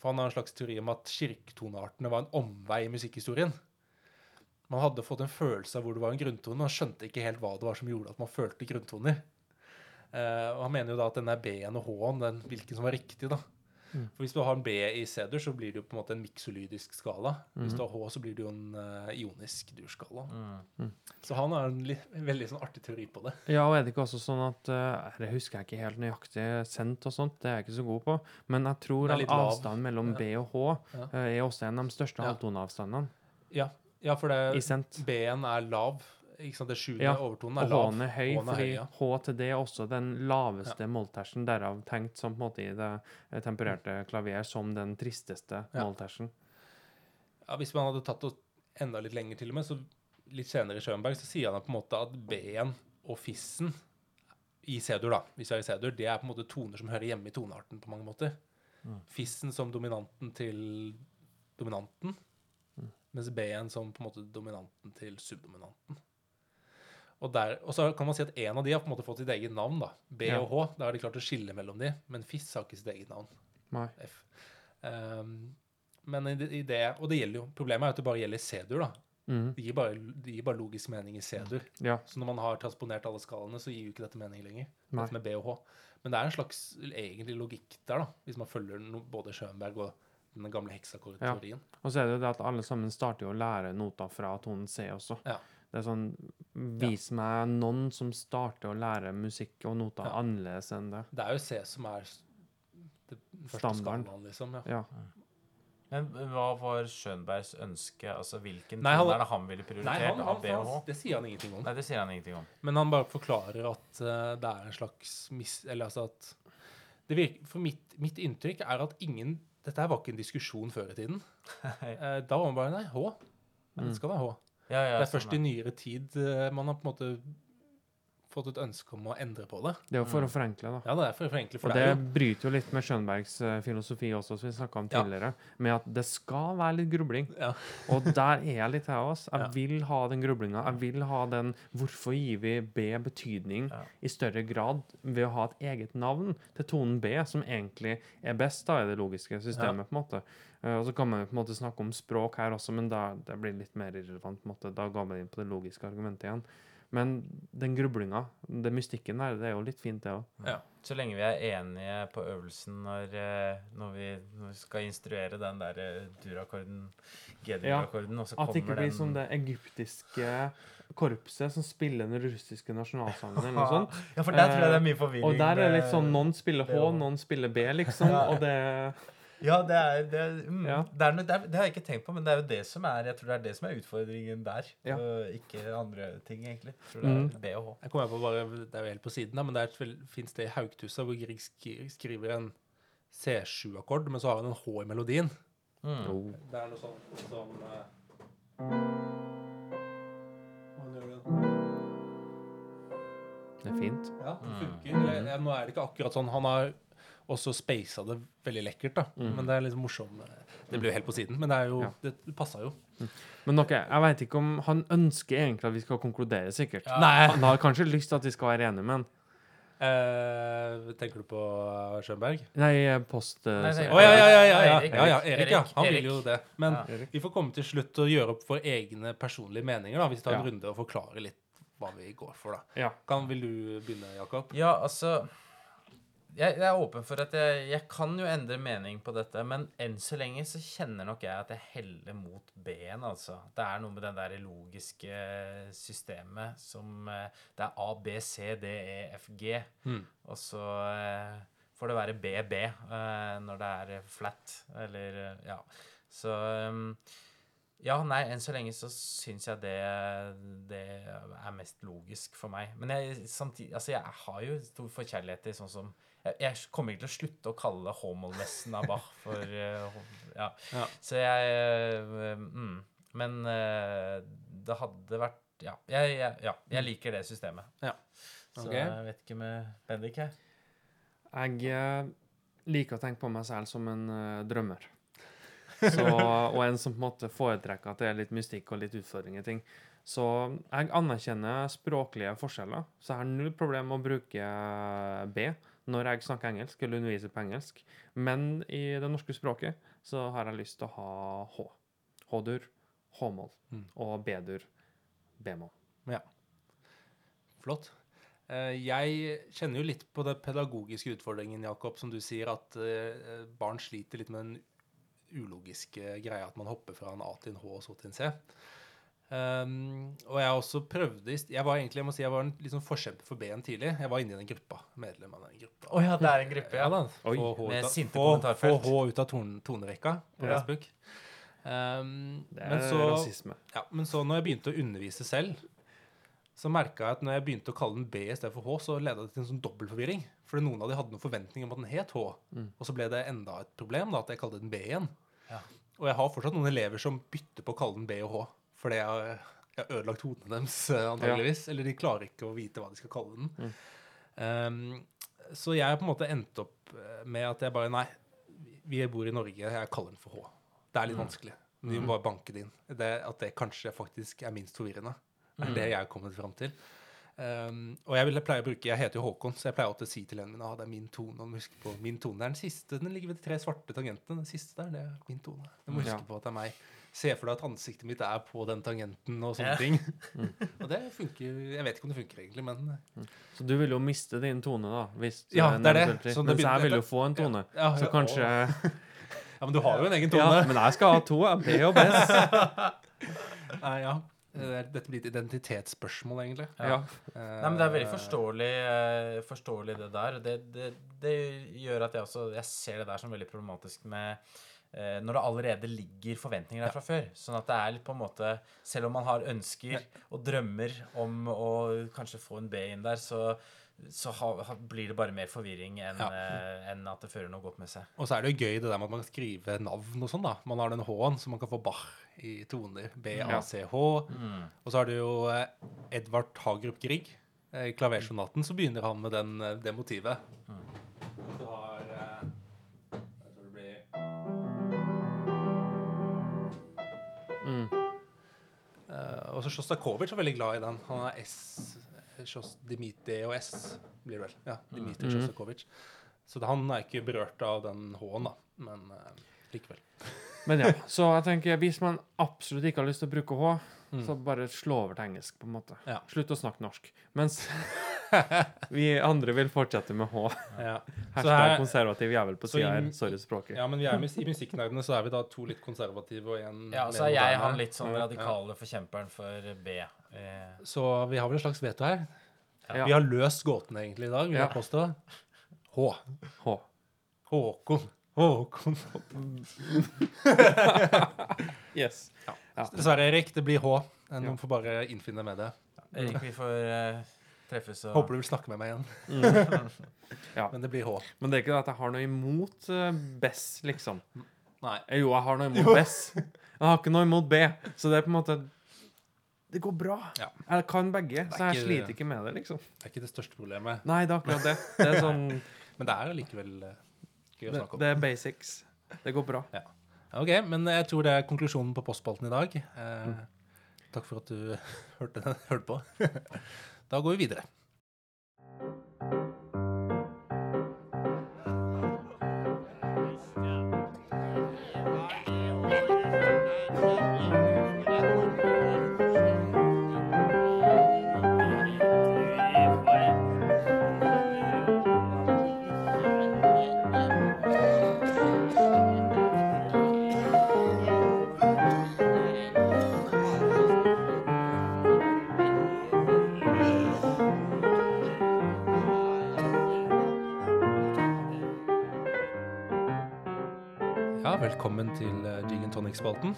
For han har en slags teori om at kirketoneartene var en omvei i musikkhistorien. Man hadde fått en følelse av hvor det var en grunntone, og han skjønte ikke helt hva det var som gjorde at man følte grunntoner. Uh, og Han mener jo da at denne B-en og H-en, hvilken som var riktig. da. For Hvis du har en B i C-dur, så blir det jo på en måte en miksolydisk skala. Hvis du har H, så blir det jo en uh, ionisk durskala. Mm. Så han har en li veldig sånn artig teori på det. Ja, og er det ikke også sånn at uh, Det husker jeg ikke helt nøyaktig sendt og sånt, det er jeg ikke så god på. Men jeg tror at avstanden mellom Ja. B og H Ja. eh, er også en av de største Ja. halvtoneavstandene Ja, ja for. B-en er lav. Ikke sant? Det sjuende Ja, overtonen er lav. H-en er høy, fordi høy, ja. H til D er også den laveste måltersen, derav tenkt som på en måte i det eh, tempererte klavier som den tristeste Ja. måltersen. Ja, hvis man hadde tatt det enda litt lenger til og med, så litt senere i Schönberg, så sier han på en måte at B-en og fissen i C-dur, da, hvis vi er i C-dur, det er på en måte toner som hører hjemme i tonearten på mange måter. Fissen som dominanten til dominanten, mens B-en som på en måte dominanten til subdominanten. Og, der, og så kan man si at en av de har på en måte fått sitt eget navn, da. B og H. Da har de klart å skille mellom de, men FIS har ikke sitt eget navn. Nei. F. Um, men i det, Og det gjelder jo Problemet er at det bare gjelder C-dur, da. Mm. Det gir, bare, det gir bare logisk mening i C-dur. Ja. Så når man har transponert alle skalaene, så gir jo ikke dette mening lenger. Nei. Dette med B og H. Men det er en slags egentlig logikk der, da. Hvis man følger no, både Schönberg og den gamle heksakkordteorien. Og så er det det at alle sammen starter jo å lære noter fra tonen C også. Ja. Det er sånn Vis meg noen som starter å lære musikk og noter Ja. annerledes enn det. Det er jo C som er det første Standarden. skalaen, liksom. Ja. Ja. Men hva var Schönbergs ønske? Altså Hvilken Nei, han- er det han ville prioritert Nei, han, han, han, det sier han ingenting om. Nei, det sier han ingenting om. Men han bare forklarer at uh, det er en slags mis... Eller altså at det virker, For mitt, mitt inntrykk er at ingen Dette her var ikke en diskusjon før i tiden. uh, da var man bare Nei, H. Men det skal være H. Ja, ja, det er først i nyere tid eh, man har på en måte fått et ønske om å endre på det. Det er jo for å forenkle, da. Ja, det er for, for forenkle. for Og det det er jo bryter jo litt med Schönbergs eh, filosofi også, som vi snakka om Ja. tidligere, med at det skal være litt grubling. ja. Og der er jeg litt her også. Jeg Ja. vil ha den grublinga. Jeg vil ha den Hvorfor gir vi B betydning Ja. i større grad ved å ha et eget navn til tonen B, som egentlig er best da i det logiske systemet, på en måte. Eh, og så kan man jo på en måte snakke om språk her også, men da det blir litt mer irrelevant. på en måte. Da går man inn på det logiske argumentet igjen. Men den grublinga, den mystikken der, det er jo litt fint, det òg. Ja. Så lenge vi er enige på øvelsen når, eh, når, vi, når vi skal instruere den der durakkorden, G-durakkorden, ja, og så At det ikke blir den som det egyptiske korpset som spiller den russiske nasjonalsangen eller noe sånt. Ja, for der tror jeg det er mye forvirring. Og der er det litt sånn noen spiller H, noen spiller B, liksom. Og det Ja, det er, det, er, mm, Ja. det, er noe, det, er, det har jeg ikke tenkt på, men det er jo det som er jeg tror det er det som er utfordringen der. Ja. og ikke andre ting, egentlig. Jeg tror det er Mm. B og H. Jeg kommer på bare, Det er jo helt på siden, da, men det er et fint sted i Haugtussa hvor Grieg skriver en C7-akkord, men så har han en H i melodien. Mm. oh. Det er noe sånt som eh, det? Det er fint. Ja, det Mm. funker. Mm. nå er det ikke akkurat sånn. Han har også spasa det veldig lekkert, da. Mm. Men det er litt morsomt. Det blir jo helt på siden, men det er jo Ja. Det passa jo. Men noe, jeg veit ikke om han ønsker egentlig at vi skal konkludere, sikkert. Ja. Nei. Han har kanskje lyst til at vi skal være enige med han. Eh, tenker du på uh, Schönberg? Nei, post... eh, så- Å ja, ja, ja, ja, ja, Erik, ja, ja. Erik, ja. Han Erik. vil jo det. Men Ja. Vi får komme til slutt og gjøre opp for egne personlige meninger, da, hvis vi tar en Ja. runde og forklarer litt hva vi går for, da. Ja. Kan, vil du begynne, Jakob? Ja, altså jeg, jeg er åpen for at jeg, jeg kan jo endre mening på dette, men enn så lenge så kjenner nok jeg at jeg heller mot B-en, altså. Det er noe med det der logiske systemet som eh, Det er A, B, C, D, E, F, G. Mm. Og så eh, får det være BB eh, når det er eh, flat, eller eh, Ja. Så ja, nei, enn så lenge så syns jeg det, det er mest logisk for meg. Men jeg, samtidig, altså jeg har jo stor forkjærlighet til sånn som jeg, kommer ikke til å slutte å kalle Håmålmessen av Bach for eh, ja. Ja. Så jeg eh, mm, Men eh, det hadde vært Ja, jeg, jeg, ja, jeg liker det systemet. Ja. Så jeg vet ikke med Bendik, jeg. Jeg liker å tenke på meg selv som en drømmer. Så, og en som på en måte foretrekker at det er litt mystikk og litt utfordringer i ting. Så jeg anerkjenner språklige forskjeller. Så jeg har null problem med å bruke B når jeg snakker engelsk eller underviser på engelsk. Men i det norske språket så har jeg lyst til å ha H. H-dur, H-mål Mm. og B-dur, B-mål. Ja. Flott. Eh, Jeg kjenner jo litt på den pedagogiske utfordringen, Jakob, som du sier, at eh, barn sliter litt med den ulogiske greia at man hopper fra en A til en H og så til en C. Um, og jeg også prøvde Jeg var egentlig, jeg må si, jeg var en sånn forkjemper for B-en tidlig. Jeg var inne i den gruppa. Medlem av den gruppa. Oh, ja, det er en gruppe, ja. da. Oi. Få Med ut sinte få- kommentarfelt. Få H ut av ton, tonerekka på Ja. Facebook. Um, Det men er så rasisme. ja, men så når jeg begynte å undervise selv, så merka jeg at når jeg begynte å kalle den B i stedet for H, så leda det til en sånn dobbeltforvirring. For noen av de hadde noen forventninger om at den het H. Mm. Og så ble det enda et problem da, at jeg kalte den B igjen. Ja. Og jeg har fortsatt noen elever som bytter på å kalle den B og H. Fordi jeg har, jeg har ødelagt hodene deres, antageligvis. antageligvis. Eller de klarer ikke å vite hva de skal kalle den. Mm. Um, så jeg har på en måte endt opp eh, med at jeg bare Nei, vi bor i Norge, jeg kaller den for H. Det er litt Mm. vanskelig. Vi må bare banke det inn. Det, at det kanskje faktisk er minst forvirrende. Er Mm. det jeg har kommet fram til. Um, og jeg vil pleie å bruke Jeg heter jo Håkon, så jeg pleier alltid å si til en min ah, det er min tone. Og huske på min tone. Er den siste. Den ligger ved de tre svarte tangentene. Den siste der, det er min tone. Du må huske Ja. på at det er meg. Se for deg at ansiktet mitt er på den tangenten og sånne Ja. ting. og det funker Jeg vet ikke om det funker egentlig, men Så du vil jo miste din tone, da. Hvis Ja, eh, det er det. Så det Mens jeg vil jo få en tone. Ja, Så ja, kanskje Ja, men du har jo en egen tone. Ja, men jeg skal ha to. jeg. B og B. Nei, ja. Er- Dette blir et identitetsspørsmål, egentlig. Ja. Nei, men det er veldig Eh, forståelig, eh, forståelig det der. Det, det, det gjør at jeg også Jeg ser det der som veldig problematisk med eh, når det allerede ligger forventninger der fra før. Sånn at det er litt på en måte Selv om man har ønsker og drømmer om å kanskje få en B inn der, så, så ha, ha, blir det bare mer forvirring enn Ja. eh, enn at det fører noe godt med seg. Og så er det jo gøy det der med at man kan skrive navn og sånn, da. Man har den H-en, så man kan få Bach i toner. B-A-C-H. Mm. Og så har du jo eh, Edvard Hagerup Grieg. eh, I klaversonaten så begynner han med den, eh, det motivet. Du eh, Og så Sjostakovitsj er veldig glad i den. Han er S Sjos- Dimitri og S, blir det vel. Ja, Dimitri mm. Sjostakovitsj. Så det- han er ikke berørt av den H-en, da. Men eh, likevel. Men ja, så jeg tenker hvis man absolutt ikke har lyst til å bruke H, Mm. så bare slå over til engelsk, på en måte. Ja. Slutt å snakke norsk. Mens vi andre vil fortsette med H. Ja. Hashtag her- konservativ jævel på så sida i- her. Sorry språket. ja, men vi er i musikknerdene så er vi da to litt konservative og en Ja, så er jeg han litt sånn Ja. radikale forkjemperen for B. Eh, Så vi har vel en slags veto her. Ja. Vi har løst gåtene egentlig i dag, vil Ja. jeg påstå. H. H. Håkon. Håkon. Yes. Ja. Dessverre, Erik. Det blir H. Noen Ja. får bare innfinne med det. Erik, vi får eh, treffes og Håper du vil snakke med meg igjen. Mm. Ja. Men det blir H. Men det er ikke det at jeg har noe imot uh, Bess, liksom. Nei. Eh, Jo, jeg har noe imot Bess. Jeg har ikke noe imot B. Så det er på en måte Det går bra. Ja. Jeg kan begge, så jeg ikke- sliter ikke med det, liksom. Det er ikke det største problemet. Nei, det er akkurat det. Det er sånn Men det er allikevel likevel gøy å snakke om. det er basics. Det går bra. OK, men jeg tror det er konklusjonen på postspalten i dag. Eh, takk for at du hørte, hørte på. Da går vi videre. Tonic-spalten.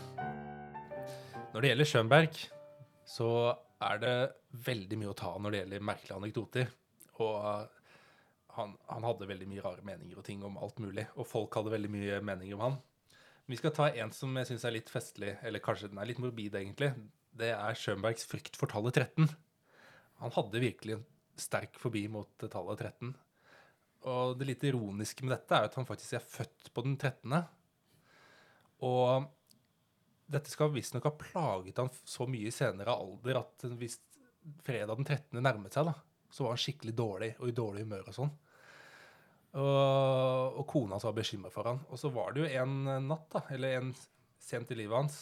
Når det gjelder Schönberg, så er det veldig mye å ta når det gjelder merkelige anekdoter. Og uh, han, han hadde veldig mye rare meninger og ting om alt mulig. Og folk hadde veldig mye meninger om han. Vi skal ta en som jeg syns er litt festlig, eller kanskje den er litt morbid, egentlig. Det er Schönbergs frykt for tallet 13. Han hadde virkelig en sterk forbi mot eh, tallet 13. Og det litt ironiske med dette er at han faktisk er født på den 13. Og dette skal visstnok ha plaget han så mye i senere alder at hvis fredag den 13. nærmet seg, da, så var han skikkelig dårlig og i dårlig humør og sånn. Og, og kona hans var bekymra for han. Og så var det jo en natt, da, eller en sent i livet hans,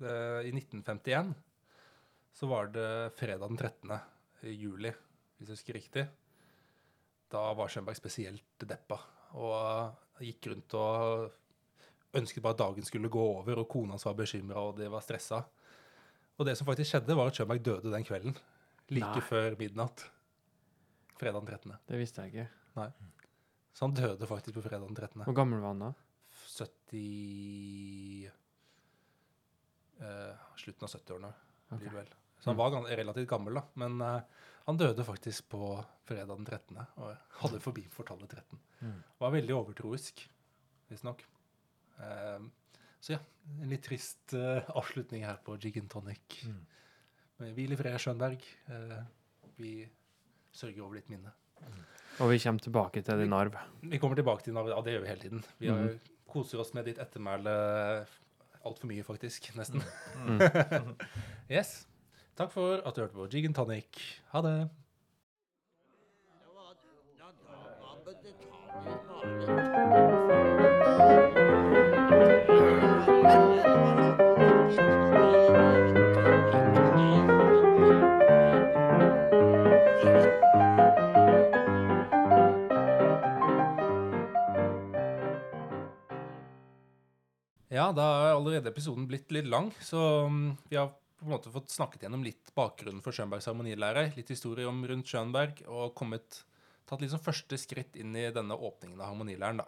eh, i 1951, så var det fredag den 13. juli, hvis jeg husker riktig. Da var Schönberg spesielt deppa og gikk rundt og ønsket bare at dagen skulle gå over, og kona hans var bekymra, og de var stressa. Og det som faktisk skjedde, var at Schönberg døde den kvelden. Like Nei. før midnatt. Fredag den 13. Det visste jeg ikke. Nei. Så han døde faktisk på fredag den 13. Hvor gammel var han da? 70 uh, Slutten av 70-årene, blir det vel. Så han var relativt gammel, da. Men uh, han døde faktisk på fredag den 13. og hadde forbi fortallet 13. Mm. Var veldig overtroisk, visstnok. Eh, så ja, en litt trist eh, avslutning her på Jig and Tonic. Mm. Men Hvil i fred, Schönberg. Eh, vi sørger over ditt minne. Og vi kommer tilbake til din arv. Vi kommer tilbake til din arv, Ja, det gjør vi hele tiden. Vi har, Mhm. koser oss med ditt ettermæle altfor mye, faktisk. Nesten. Mm. yes. Takk for at du hørte på Jig and Tonic. Ha det. Da er allerede episoden blitt litt lang, så mm, vi har på en måte fått snakket gjennom litt bakgrunnen for Schönbergs harmonilære, litt historie om rundt Schönberg, og kommet, tatt liksom første skritt inn i denne åpningen av harmonilæren, da.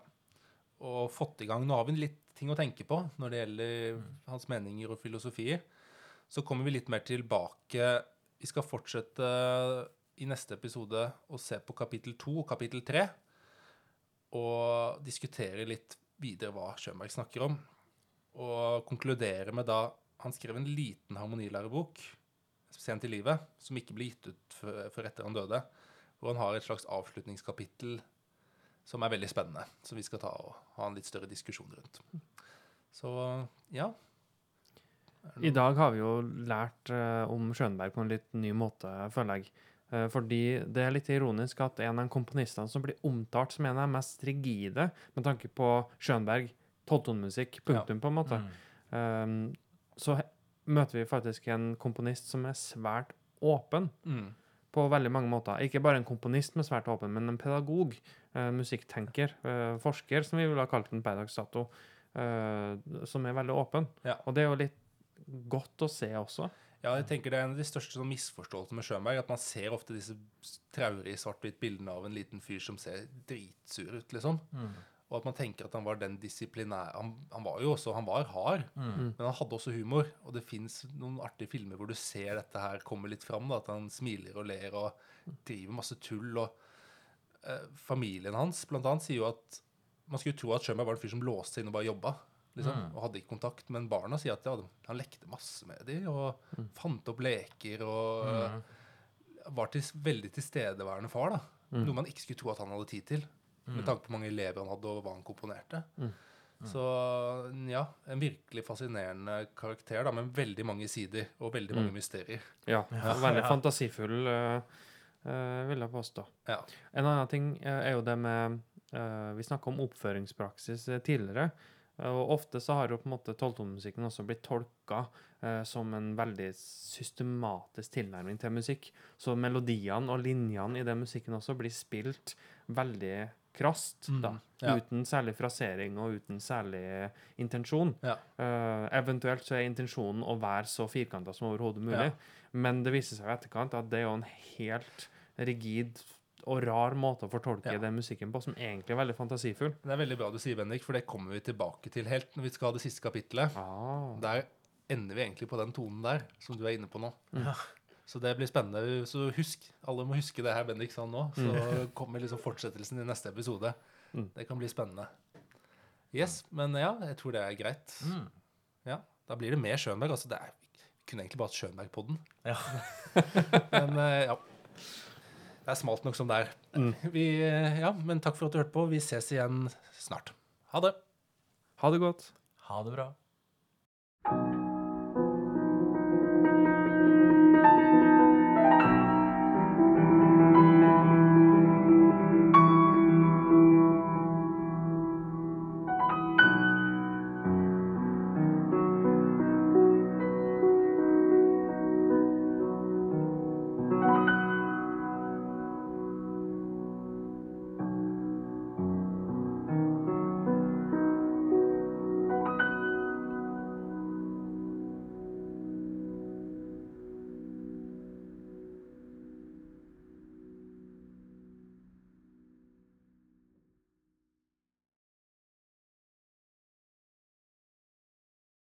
Og fått i gang, nå har vi litt ting å tenke på når det gjelder hans meninger og filosofier. Så kommer vi litt mer tilbake. Vi skal fortsette i neste episode å se på kapittel 2 og kapittel 3, og diskutere litt videre hva Schönberg snakker om og konkluderer med da Han skrev en liten harmonilærebok sent i livet, som ikke ble gitt ut før etter han døde. Hvor han har et slags avslutningskapittel som er veldig spennende, som vi skal ta og ha en litt større diskusjon rundt. Så ja. I dag har vi jo lært eh, om Schönberg på en litt ny måte, føler jeg. Eh, fordi det er litt ironisk at en av komponistene som blir omtalt som en av de mest rigide med tanke på Schönberg, tolvtonemusikk, punktum, på en måte, Mm. Um, så møter vi faktisk en komponist som er svært åpen Mm. på veldig mange måter. Ikke bare en komponist som er svært åpen, men en pedagog, uh, musikktenker, uh, forsker, som vi ville ha kalt den per dags dato, uh, som er veldig åpen. Ja. Og det er jo litt godt å se også. Ja, jeg tenker Det er en av de største sånn, misforståelsene med Schönberg. At man ser ofte disse traurige svart-hvitt bildene av en liten fyr som ser dritsur ut, liksom. Mm. Og at man tenker at han var den disiplinære han, han var jo også Han var hard, Mm. men han hadde også humor. Og det fins noen artige filmer hvor du ser dette her komme litt fram. Da, at han smiler og ler og driver masse tull. Og eh, familien hans blant annet sier jo at man skulle tro at Schönberg var en fyr som låste seg inn og bare jobba. Liksom, Mm. Og hadde ikke kontakt. Men barna sier at ja, han lekte masse med dem og fant opp leker og Mm. var til, veldig tilstedeværende far. da. Mm. Noe man ikke skulle tro at han hadde tid til. Med tanke på hvor mange elever han hadde, og hva han komponerte. Mm. Så ja, en virkelig fascinerende karakter, da, med veldig mange sider og veldig mange Mm. mysterier. Ja, veldig fantasifull, uh, uh, vil jeg påstå. Ja. En annen ting eh, er jo det med uh, Vi snakka om oppføringspraksis tidligere. Og ofte så har jo på en måte tolvtonemusikken også blitt tolka eh, som en veldig systematisk tilnærming til musikk. Så melodiene og linjene i den musikken også blir spilt veldig krast, Mm, da. ja. Uten særlig frasering og uten særlig intensjon. Ja. Uh, eventuelt så er intensjonen å være så firkanta som overhodet mulig. Ja. Men det viser seg i etterkant at det er jo en helt rigid og rar måte å fortolke Ja. den musikken på, som egentlig er veldig fantasifull. Det er veldig bra du sier, Bendik, for det kommer vi tilbake til helt når vi skal ha det siste kapittelet. Ah. Der ender vi egentlig på den tonen der, som du er inne på nå. Ja. Så det blir spennende. Så husk, alle må huske det her Bendik sa nå. Så kommer liksom fortsettelsen i neste episode. Mm. Det kan bli spennende. Yes, men ja, jeg tror det er greit. Mm. Ja, da blir det mer Schönberg. Altså, det er, vi kunne egentlig bare hatt Schönberg-podden. Ja. Men eh, ja. Det er smalt nok som det er. Mm. Vi, eh, ja, men takk for at du hørte på. Vi ses igjen snart. Ha det. Ha det godt. Ha det bra.